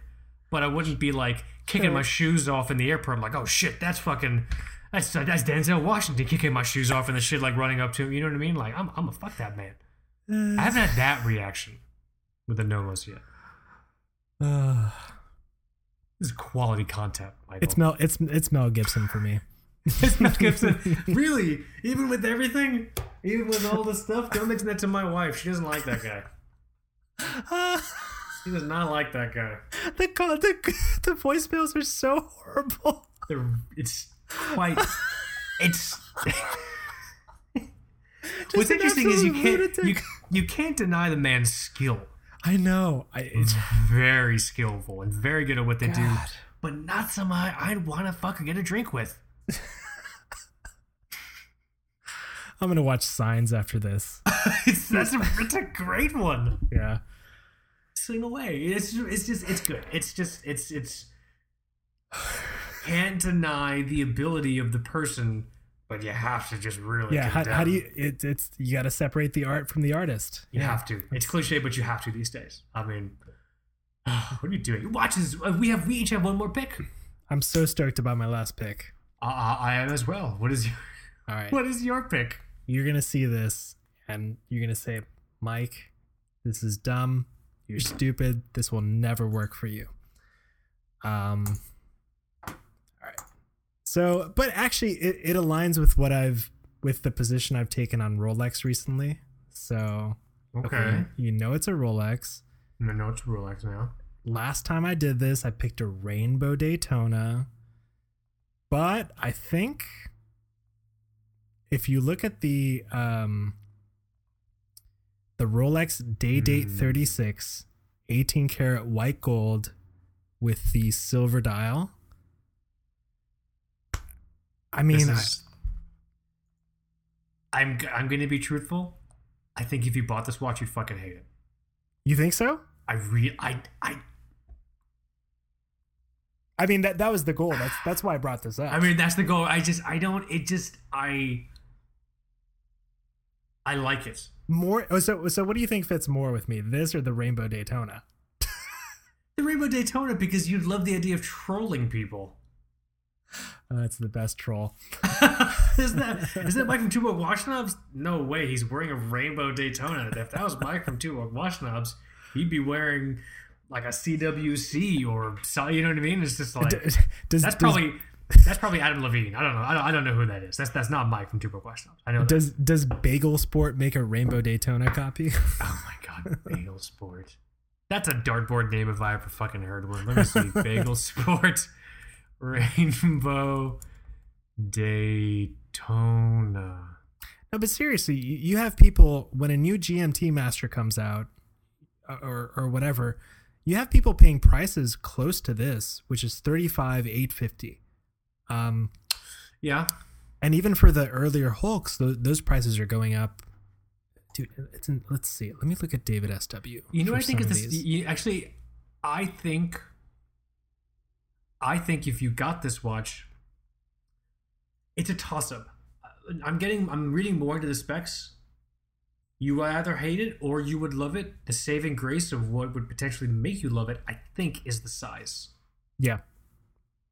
but I wouldn't be like kicking my shoes off in the airport. I'm like, oh shit, that's fucking, that's that's Denzel Washington kicking my shoes off and the shit like running up to him. You know what I mean? Like I'm I'm a fuck that man. I haven't had that reaction with the Nomos yet. This is quality content. Michael. it's Mel. It's it's Mel Gibson for me. It's Mel Gibson. really? Even with everything, even with all the stuff, don't mention that to my wife. She doesn't like that guy. She does not like that guy. the the the voicemails are so horrible. They're, it's quite. It's. What's interesting is you can't lunatic. you, you can't deny the man's skill. I know. I, It's very skillful and very good at what they do, but not somebody I'd want to fucking get a drink with. I'm gonna watch Signs after this. that's a, it's a great one. Yeah. Sing away. It's it's just it's good. It's just it's it's can't deny the ability of the person, but you have to just really Yeah. How, how do you? It, it's you got to separate the art from the artist. You have to. It's cliche, but you have to these days. I mean, what are you doing? Watch this. Uh, We have we each have one more pick. I'm so stoked about my last pick. Uh, I am as well. What is your All right. What is your pick? You're gonna see this, and you're gonna say, Mike, this is dumb. You're stupid. This will never work for you. Um. So, but actually, it, it aligns with what I've with the position I've taken on Rolex recently. So Okay. you know it's a Rolex. I know it's a Rolex now. Last time I did this, I picked a Rainbow Daytona. But I think if you look at the um the Rolex Day Date Hmm. 36 18 karat white gold with the silver dial. I mean, This is- I'm I'm gonna be truthful. I think if you bought this watch, you'd fucking hate it. you think so? I re I I I mean that that was the goal. That's that's why I brought this up. I mean that's the goal. I just I don't. It just I I like it. more oh, so so what do you think fits more with me? This or the Rainbow Daytona? The Rainbow Daytona because you love the idea of trolling people. Uh, that's the best troll. isn't that isn't that Mike from Two Broke Watch Snobs? No way, he's wearing a Rainbow Daytona. If that was Mike from Two Broke Watch Snobs, he'd be wearing like a CWC or you know what I mean? It's just like does, that's does- probably that's probably Adam Levine. I don't know. I don't, I don't know who that is. That's that's not Mike from Two Broke Watch Snobs. I know. That. does does Bagel Sport make a Rainbow Daytona copy? Oh my god, Bagel Sport. That's a dartboard name if I ever fucking heard one. Let me see. Bagel Sport Rainbow Daytona. no, but seriously, you, have people when a new GMT Master comes out, uh, or or whatever, you have people paying prices close to this, which is thirty five eight fifty. Um, Yeah. and even for the earlier Hulks, those, those prices are going up. Dude, it's in, let's see. Let me look at David SW. You know what I think is this you, actually I think I think if you got this watch it's a toss up. I'm getting I'm reading more into the specs You either hate it or you would love it. The saving grace of what would potentially make you love it, I think, is the size. Yeah.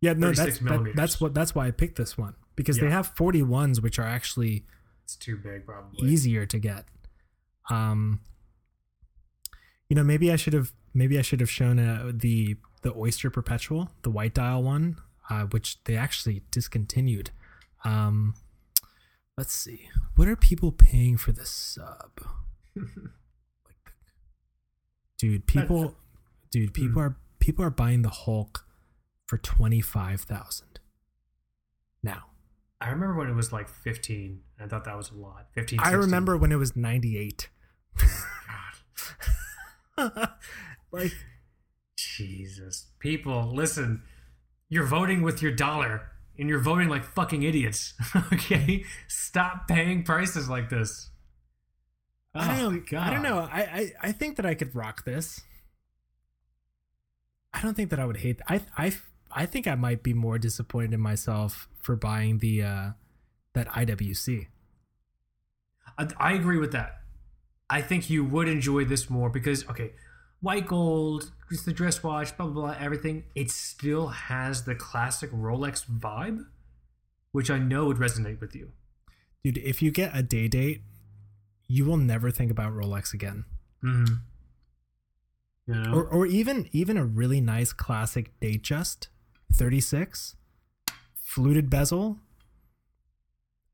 Yeah, no, that's that, that's what that's why I picked this one because they have 41s which are actually It's too big, probably. easier to get. Um you know, maybe I should have maybe I should have shown uh, the the Oyster Perpetual, the white dial one, uh, which they actually discontinued. Um let's see. What are people paying for the sub? like dude, people dude, people are people are buying the Hulk for 25,000 now. I remember when it was like 15. I thought that was a lot. 15. I remember when it was 98. God. like Jesus. People, listen. You're voting with your dollar and you're voting like fucking idiots. okay? Stop paying prices like this. I Oh, don't I don't know. I, I I think that I could rock this. I don't think that I would hate I I I think I might be more disappointed in myself for buying the uh that IWC. I, I agree with that. I think you would enjoy this more because, okay, white gold, just the dress watch, blah, blah, blah, everything. It still has the classic Rolex vibe, which I know would resonate with you. Dude, if you get a day date, you will never think about Rolex again. Mm-hmm. You know? Or or even even a really nice classic Datejust 36 fluted bezel.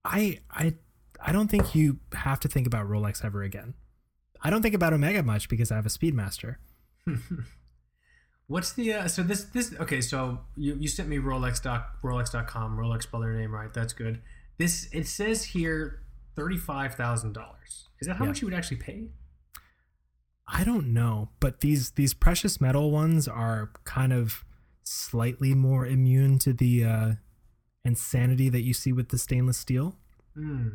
I I I don't think you have to think about Rolex ever again. I don't think about Omega much because I have a Speedmaster. What's the uh, so this this okay so you, you sent me Rolex doc Rolex.com Rolex spell their name right that's good this it says here thirty five thousand dollars is that how Yeah. much you would actually pay I don't know, but these these precious metal ones are kind of slightly more immune to the uh insanity that you see with the stainless steel. Hmm.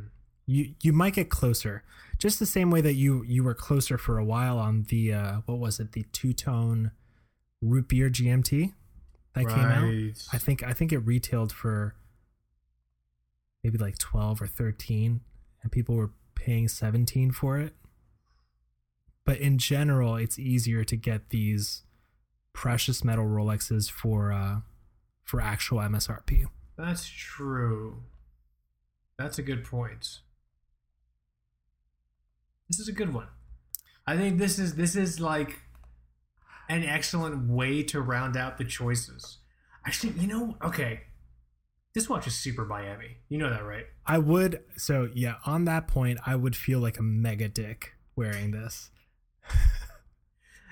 You you might get closer just the same way that you you were closer for a while on the uh what was it? The two-tone root beer gmt that came out. I think i think it retailed for maybe like 12 or 13 and people were paying 17 for it. But in general it's easier to get these precious metal rolexes for uh for actual msrp That's true. That's a good point. This is a good one. I think this is this is like an excellent way to round out the choices. Actually, you know, okay. This watch is super Miami. You know that, right? I would so yeah, on that point, I would feel like a mega dick wearing this.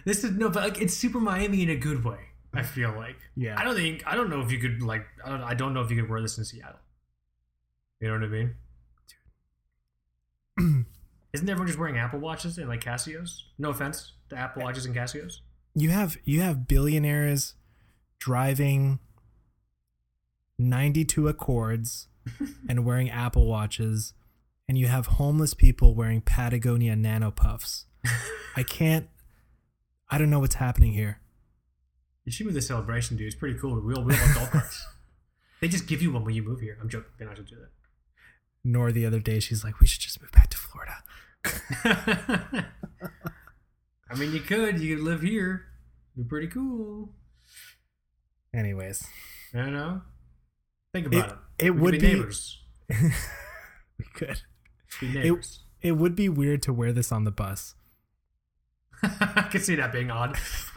This is no, but like it's super Miami in a good way. I feel like. Yeah. I don't think I don't know if you could like I don't I don't know if you could wear this in Seattle. You know what I mean? Isn't everyone just wearing Apple watches and like Casios? No offense to Apple watches and Casios. You have you have billionaires driving 92 Accords and wearing Apple watches and you have homeless people wearing Patagonia nano puffs. I can't I don't know what's happening here. You should move the celebration, dude. It's pretty cool. We all we all have golf carts. They just give you one when you move here. I'm joking. They're not gonna do that. Nor the other day she's like we should just move back to Florida. I mean, you could. You could live here. Be pretty cool. Anyways, I don't know. Think about it. it could would be be- neighbors. we could. Be neighbors. It would be weird to wear this on the bus. I could see that being odd.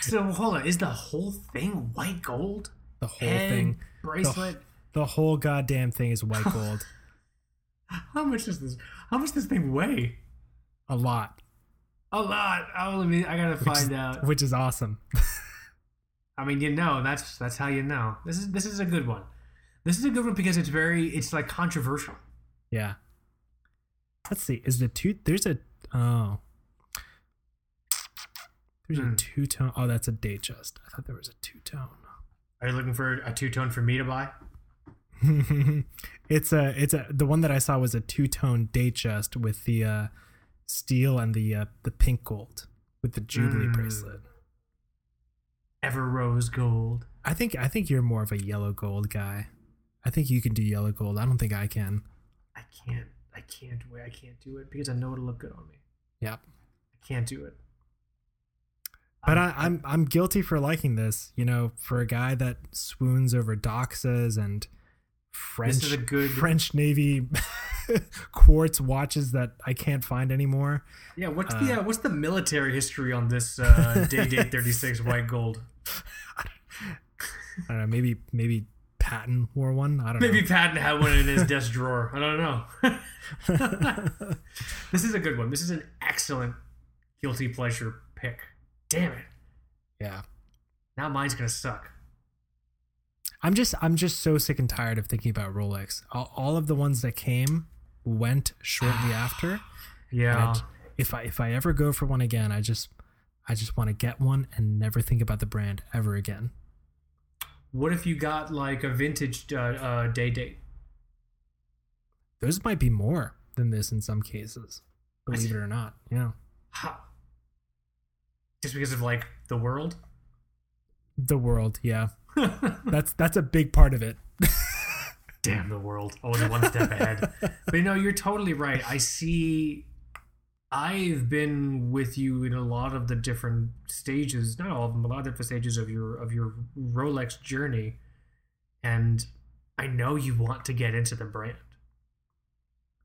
so hold on, is the whole thing white gold? The whole and thing. bracelet. The whole goddamn thing is white gold. How much does this? How much does this thing weigh? a lot, A lot. Oh, let me. I gotta which is, find out. which is awesome. I mean, you know, that's that's how you know. This is this is a good one. This is a good one because it's very it's like controversial. Yeah. Let's see. Is the two? There's a oh. There's Hmm. a two tone. Oh, that's a Datejust. I thought there was a two tone. Are you looking for a two tone for me to buy? it's a it's a the one that I saw was a two tone Datejust with the uh, steel and the uh, the pink gold with the jubilee Mm. bracelet. Everose gold. I think I think you're more of a yellow gold guy. I think you can do yellow gold. I don't think I can. I can't. I can't wait. I can't do it because I know it'll look good on me. Yep. I can't do it. But I, I'm I'm guilty for liking this. You know, for a guy that swoons over doxas and French is a good- French Navy quartz watches that I can't find anymore. Yeah, what's the uh, what's the military history on this uh, Day Date 36 white gold? I don't know. Maybe maybe Patton wore one. I don't Maybe know. Maybe Patton had one in his desk drawer. I don't know. this is a good one. This is an excellent guilty pleasure pick. Damn it. Yeah. Now mine's gonna suck. I'm just I'm just so sick and tired of thinking about Rolex. All, all of the ones that came went shortly after. Yeah. I- if I if I ever go for one again, I just I just want to get one and never think about the brand ever again. What if you got like a vintage uh, uh, day date? Those might be more than this in some cases. Believe it or not. Yeah. How? Just because of like the world? The world, yeah. That's that's a big part of it. Damn the world. Always one step ahead. But you know, you're totally right. I see I've been with you in a lot of the different stages, not all of them, but a lot of different stages of your of your Rolex journey. And I know you want to get into the brand.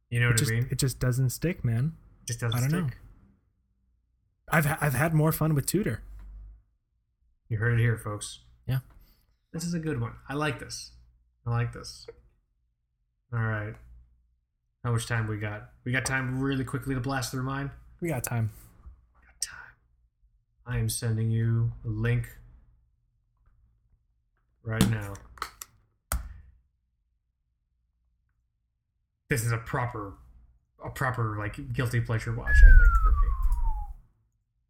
You know It what just I mean? it just doesn't stick, man. It just doesn't I don't stick. know. I've I've had more fun with Tudor. You heard it here, folks. Yeah. This is a good one. I like this. I like this. All right. How much time we got? We got time really quickly to blast through mine? We got time. Got time. I am sending you a link right now. This is a proper a proper like guilty pleasure watch, I think, for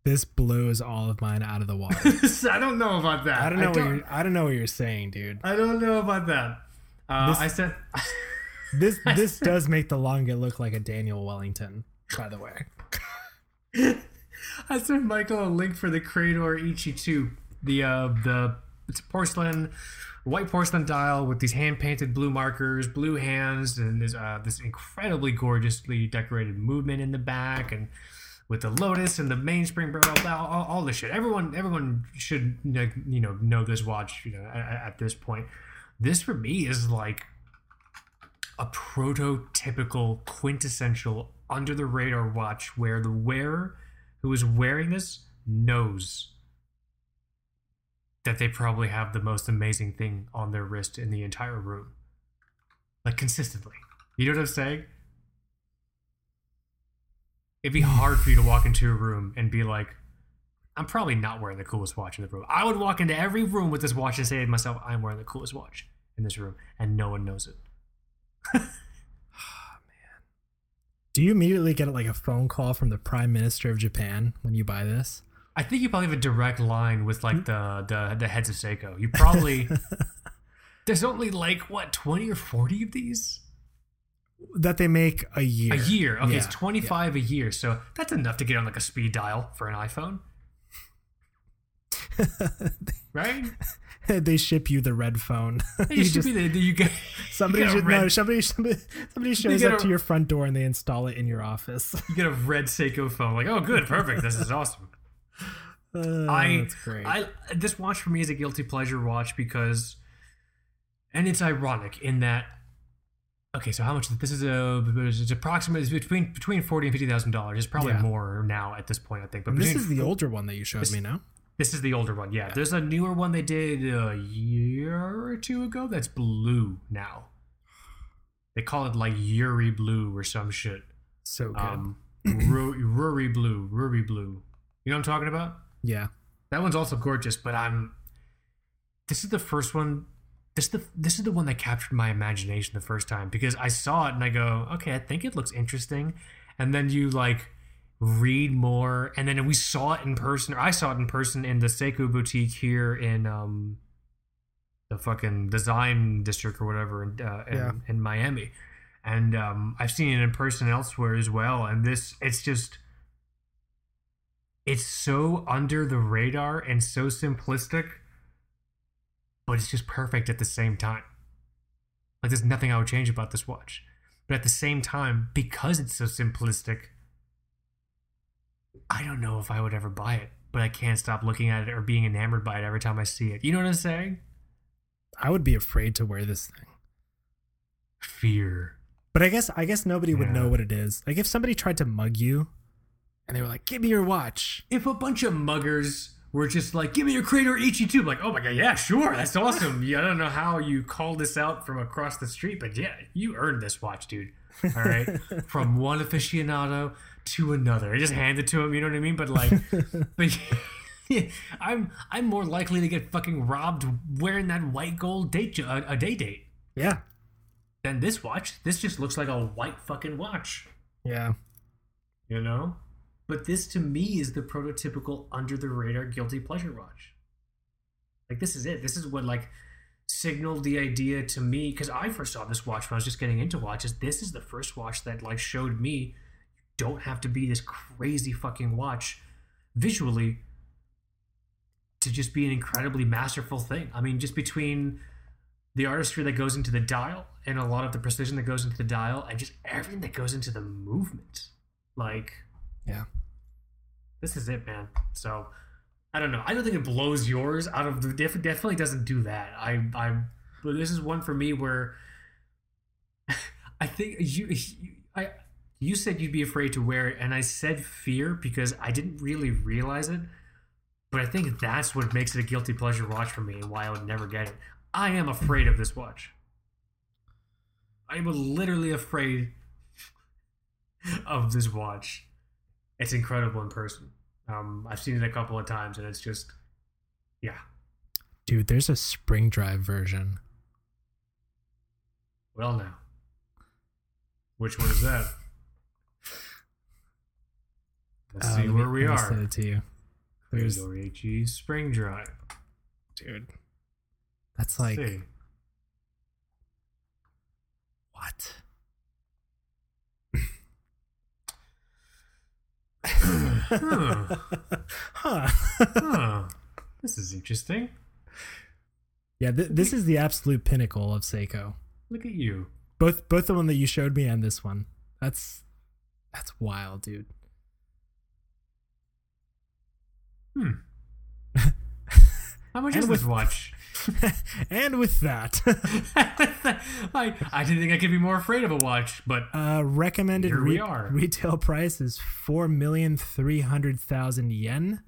This blows all of mine out of the water. I don't know about that. I don't know what you're I don't know what you're saying, dude. I don't know about that. Uh, This- I said This this does make the Lange look like a Daniel Wellington, by the way. I sent Michael a link for the Credor Eichi 2. The uh the it's a porcelain white porcelain dial with these hand painted blue markers, blue hands, and there's uh, this incredibly gorgeously decorated movement in the back and with the lotus and the mainspring all, all, all this shit. Everyone, everyone should you know know this watch. You know, at, at this point, this for me is like a prototypical, quintessential under the radar watch where the wearer who is wearing this knows that they probably have the most amazing thing on their wrist in the entire room. Like consistently. You know what I'm saying? It'd be hard for you to walk into a room and be like, I'm probably not wearing the coolest watch in the room. I would walk into every room with this watch and say to myself, I'm wearing the coolest watch in this room, and no one knows it. Oh, man. Do you immediately get like a phone call from the Prime Minister of Japan when you buy this? I think you probably have a direct line with like hmm? the the, the heads of Seiko. You probably there's only like what twenty or forty of these That they make a year. a year. Okay, it's Yeah, twenty five a year, so that's enough to get on like a speed dial for an iPhone, right? they ship you the red phone. It You should just- be the, you get somebody you should red, no, somebody somebody, somebody shows up a- to your front door and they install it in your office. you get a red Seiko phone. Like, oh, good, perfect. This is awesome. Uh, I, that's great. I this watch for me is a guilty pleasure watch because, and it's ironic in that. Okay, so how much? This is a it's approximately it's between between forty and fifty thousand dollars. It's probably Yeah. more now at this point, I think. But And this between is the older one that you showed this- me now. This is the older one. Yeah, there's a newer one they did a year or two ago. That's blue now. They call it like Yuri Blue or some shit. So good. Um, Ru- Ruri Blue, Ruri Blue. You know what I'm talking about? yeah. That one's also gorgeous, but I'm. This is the first one. This is the this is the one that captured my imagination the first time because I saw it and I go, okay, I think it looks interesting, and then you like read more, and then we saw it in person, or I saw it in person in the Seiko boutique here in um the fucking design district or whatever in uh, in, Yeah. in Miami, and um I've seen it in person elsewhere as well, and this it's just it's so under the radar and so simplistic, but it's just perfect at the same time. Like there's nothing I would change about this watch. But at the same time, because it's so simplistic, I don't know if I would ever buy it, but I can't stop looking at it or being enamored by it every time I see it. You know what I'm saying? I would be afraid to wear this thing. Fear. But I guess I guess nobody would know what it is. Like if somebody tried to mug you and they were like, "Give me your watch." If a bunch of muggers were just like, give me your Credor Eichi tube, like, oh my god, yeah, sure, that's awesome. Yeah, I don't know how you called this out from across the street, but yeah, you earned this watch, dude. All right. from one aficionado to another. I just handed it to him, you know what I mean? But like but yeah, I'm I'm more likely to get fucking robbed wearing that white gold date a, uh, a day date Yeah. than this watch. This just looks like a white fucking watch. Yeah. you know but this to me is the prototypical under the radar guilty pleasure watch. Like this is it. This is what like signaled the idea to me because i first saw this watch when i was just getting into watches. This is the first watch that like showed me you don't have to be this crazy fucking watch visually to just be an incredibly masterful thing. I mean just between the artistry that goes into the dial and a lot of the precision that goes into the dial and just everything that goes into the movement. Like Yeah. this is it man. So i don't know. I don't think it blows yours out of the def- definitely doesn't do that. I i but this is one for me where i think you, you i you said you'd be afraid to wear it and i said fear because i didn't really realize it but i think that's what makes it a guilty pleasure watch for me and why i would never get it. I am afraid of this watch. I am literally afraid of this watch it's incredible in person um, i've seen it a couple of times and it's just yeah Dude, there's a spring drive version. well now which one is that let's Uh, see let me- where we me are Send it to you. There's, HE Spring Drive. dude. That's like what? Huh. huh. huh. This is interesting. yeah, th- this is the absolute pinnacle of Seiko. Look at you. Both both the one that you showed me and this one. That's that's wild, dude. Hmm. How much And is with- this watch? and with that, I, I didn't think I could be more afraid of a watch, but uh, recommended Here we re- are. retail price is four million three hundred thousand yen.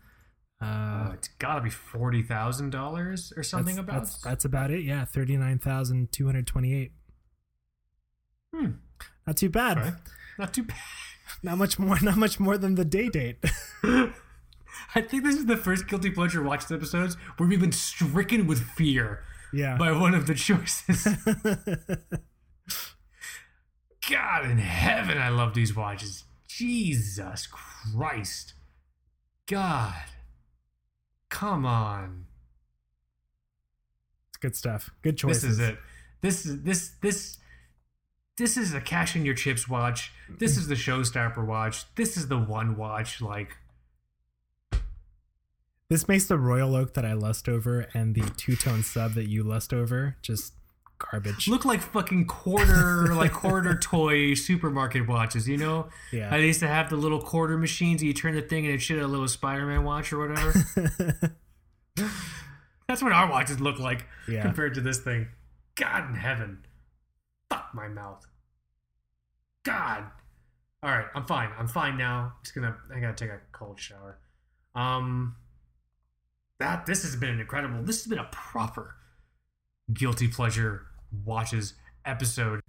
Uh, uh, it's got to be forty thousand dollars or something that's, about. that's, that's about it. Yeah, thirty nine thousand two hundred twenty eight. Hmm. Not too bad. Not too bad. Not much more. Not much more than the day date. I think this is the first guilty pleasure watched episodes where we've been stricken with fear yeah. by one of the choices. God in heaven, I love these watches. Jesus Christ. God. Come on. It's good stuff. Good choices. This is it. This is this this this is a cash in your chips watch. This is the showstopper watch. This is the one watch like This makes the royal oak that I lust over and the two tone sub that you lust over just garbage. look like fucking quarter like quarter toy supermarket watches, you know? I used to have the little quarter machines. You turn the thing and it should have a little Spider-Man watch or whatever. That's what our watches look like Yeah. compared to this thing. God in heaven. Fuck my mouth. God. All right, I'm fine. I'm fine now. Just gonna. I gotta take a cold shower. Um. That this has been an incredible. This has been a proper guilty pleasure watches episode.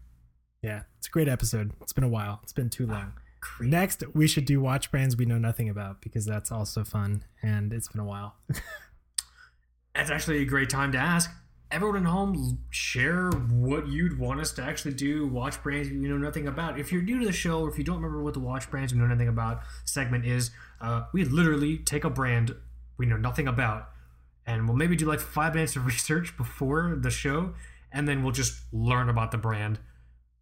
yeah. It's a great episode. It's been a while. It's been too long. Great. Next, we should do watch brands we know nothing about because that's also fun and it's been a while. That's actually a great time to ask. Everyone at home, share what you'd want us to actually do. Watch brands you know nothing about. If you're new to the show, or if you don't remember what the watch brands we know nothing about segment is, uh, we literally take a brand we know nothing about, and we'll maybe do like five minutes of research before the show, and then we'll just learn about the brand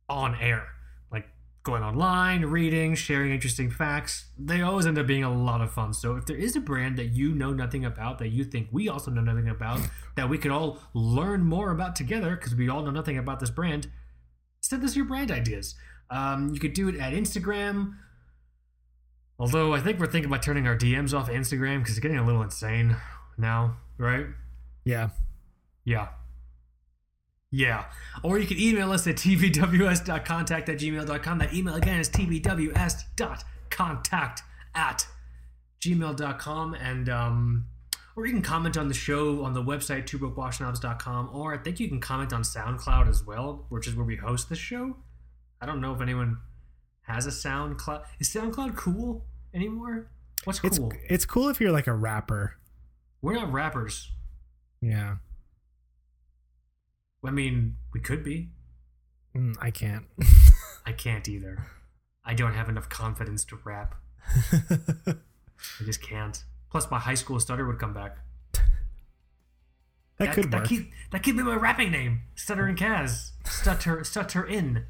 on air, like going online, reading, sharing interesting facts. They always end up being a lot of fun. So if there is a brand that you know nothing about, that you think we also know nothing about, that we could all learn more about together, because we all know nothing about this brand, send us your brand ideas. Um, you could do it at Instagram. Although I think we're thinking about turning our DMs off Instagram because it's getting a little insane now, right? Yeah. Yeah. Yeah. Or you can email us at tbws.contact at gmail.com. That email again is tbws.contact at gmail.com. And, um, or you can comment on the show on the website, twobrokewatchsnobs.com. Or I think you can comment on SoundCloud as well, which is where we host the show. I don't know if anyone has a SoundCloud. Is SoundCloud cool anymore? What's cool? it's cool if you're like a rapper. We're not rappers. Yeah. I mean, we could be. Mm, I can't. I can't either. I don't have enough confidence to rap. I just can't. Plus, my high school stutter would come back. that could that work. Could, that could be my rapping name. Stutter and Kaz. Stutter, stutter in.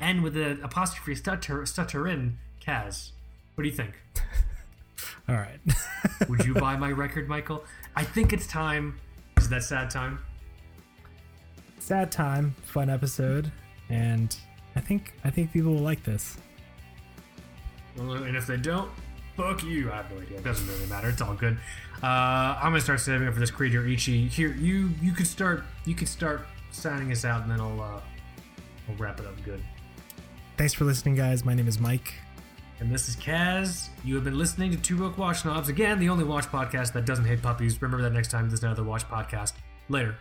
And with the apostrophe, stutter, stutter in, Kaz. What do you think? All right. Would you buy my record, Michael? I think it's time. Is that sad time? Sad time, fun episode, and I think I think people will like this. Well, and if they don't, fuck you. I have no idea. It doesn't really matter. It's all good. Uh, I'm gonna start saving up for this Credor Eichi. Here, you you could start you could start signing us out, and then I'll uh, I'll wrap it up good. Thanks for listening, guys. My name is Mike. And this is Kaz. You have been listening to Two Broke Watch Snobs. Again, the only watch podcast that doesn't hate puppies. Remember that next time there's another watch podcast. Later.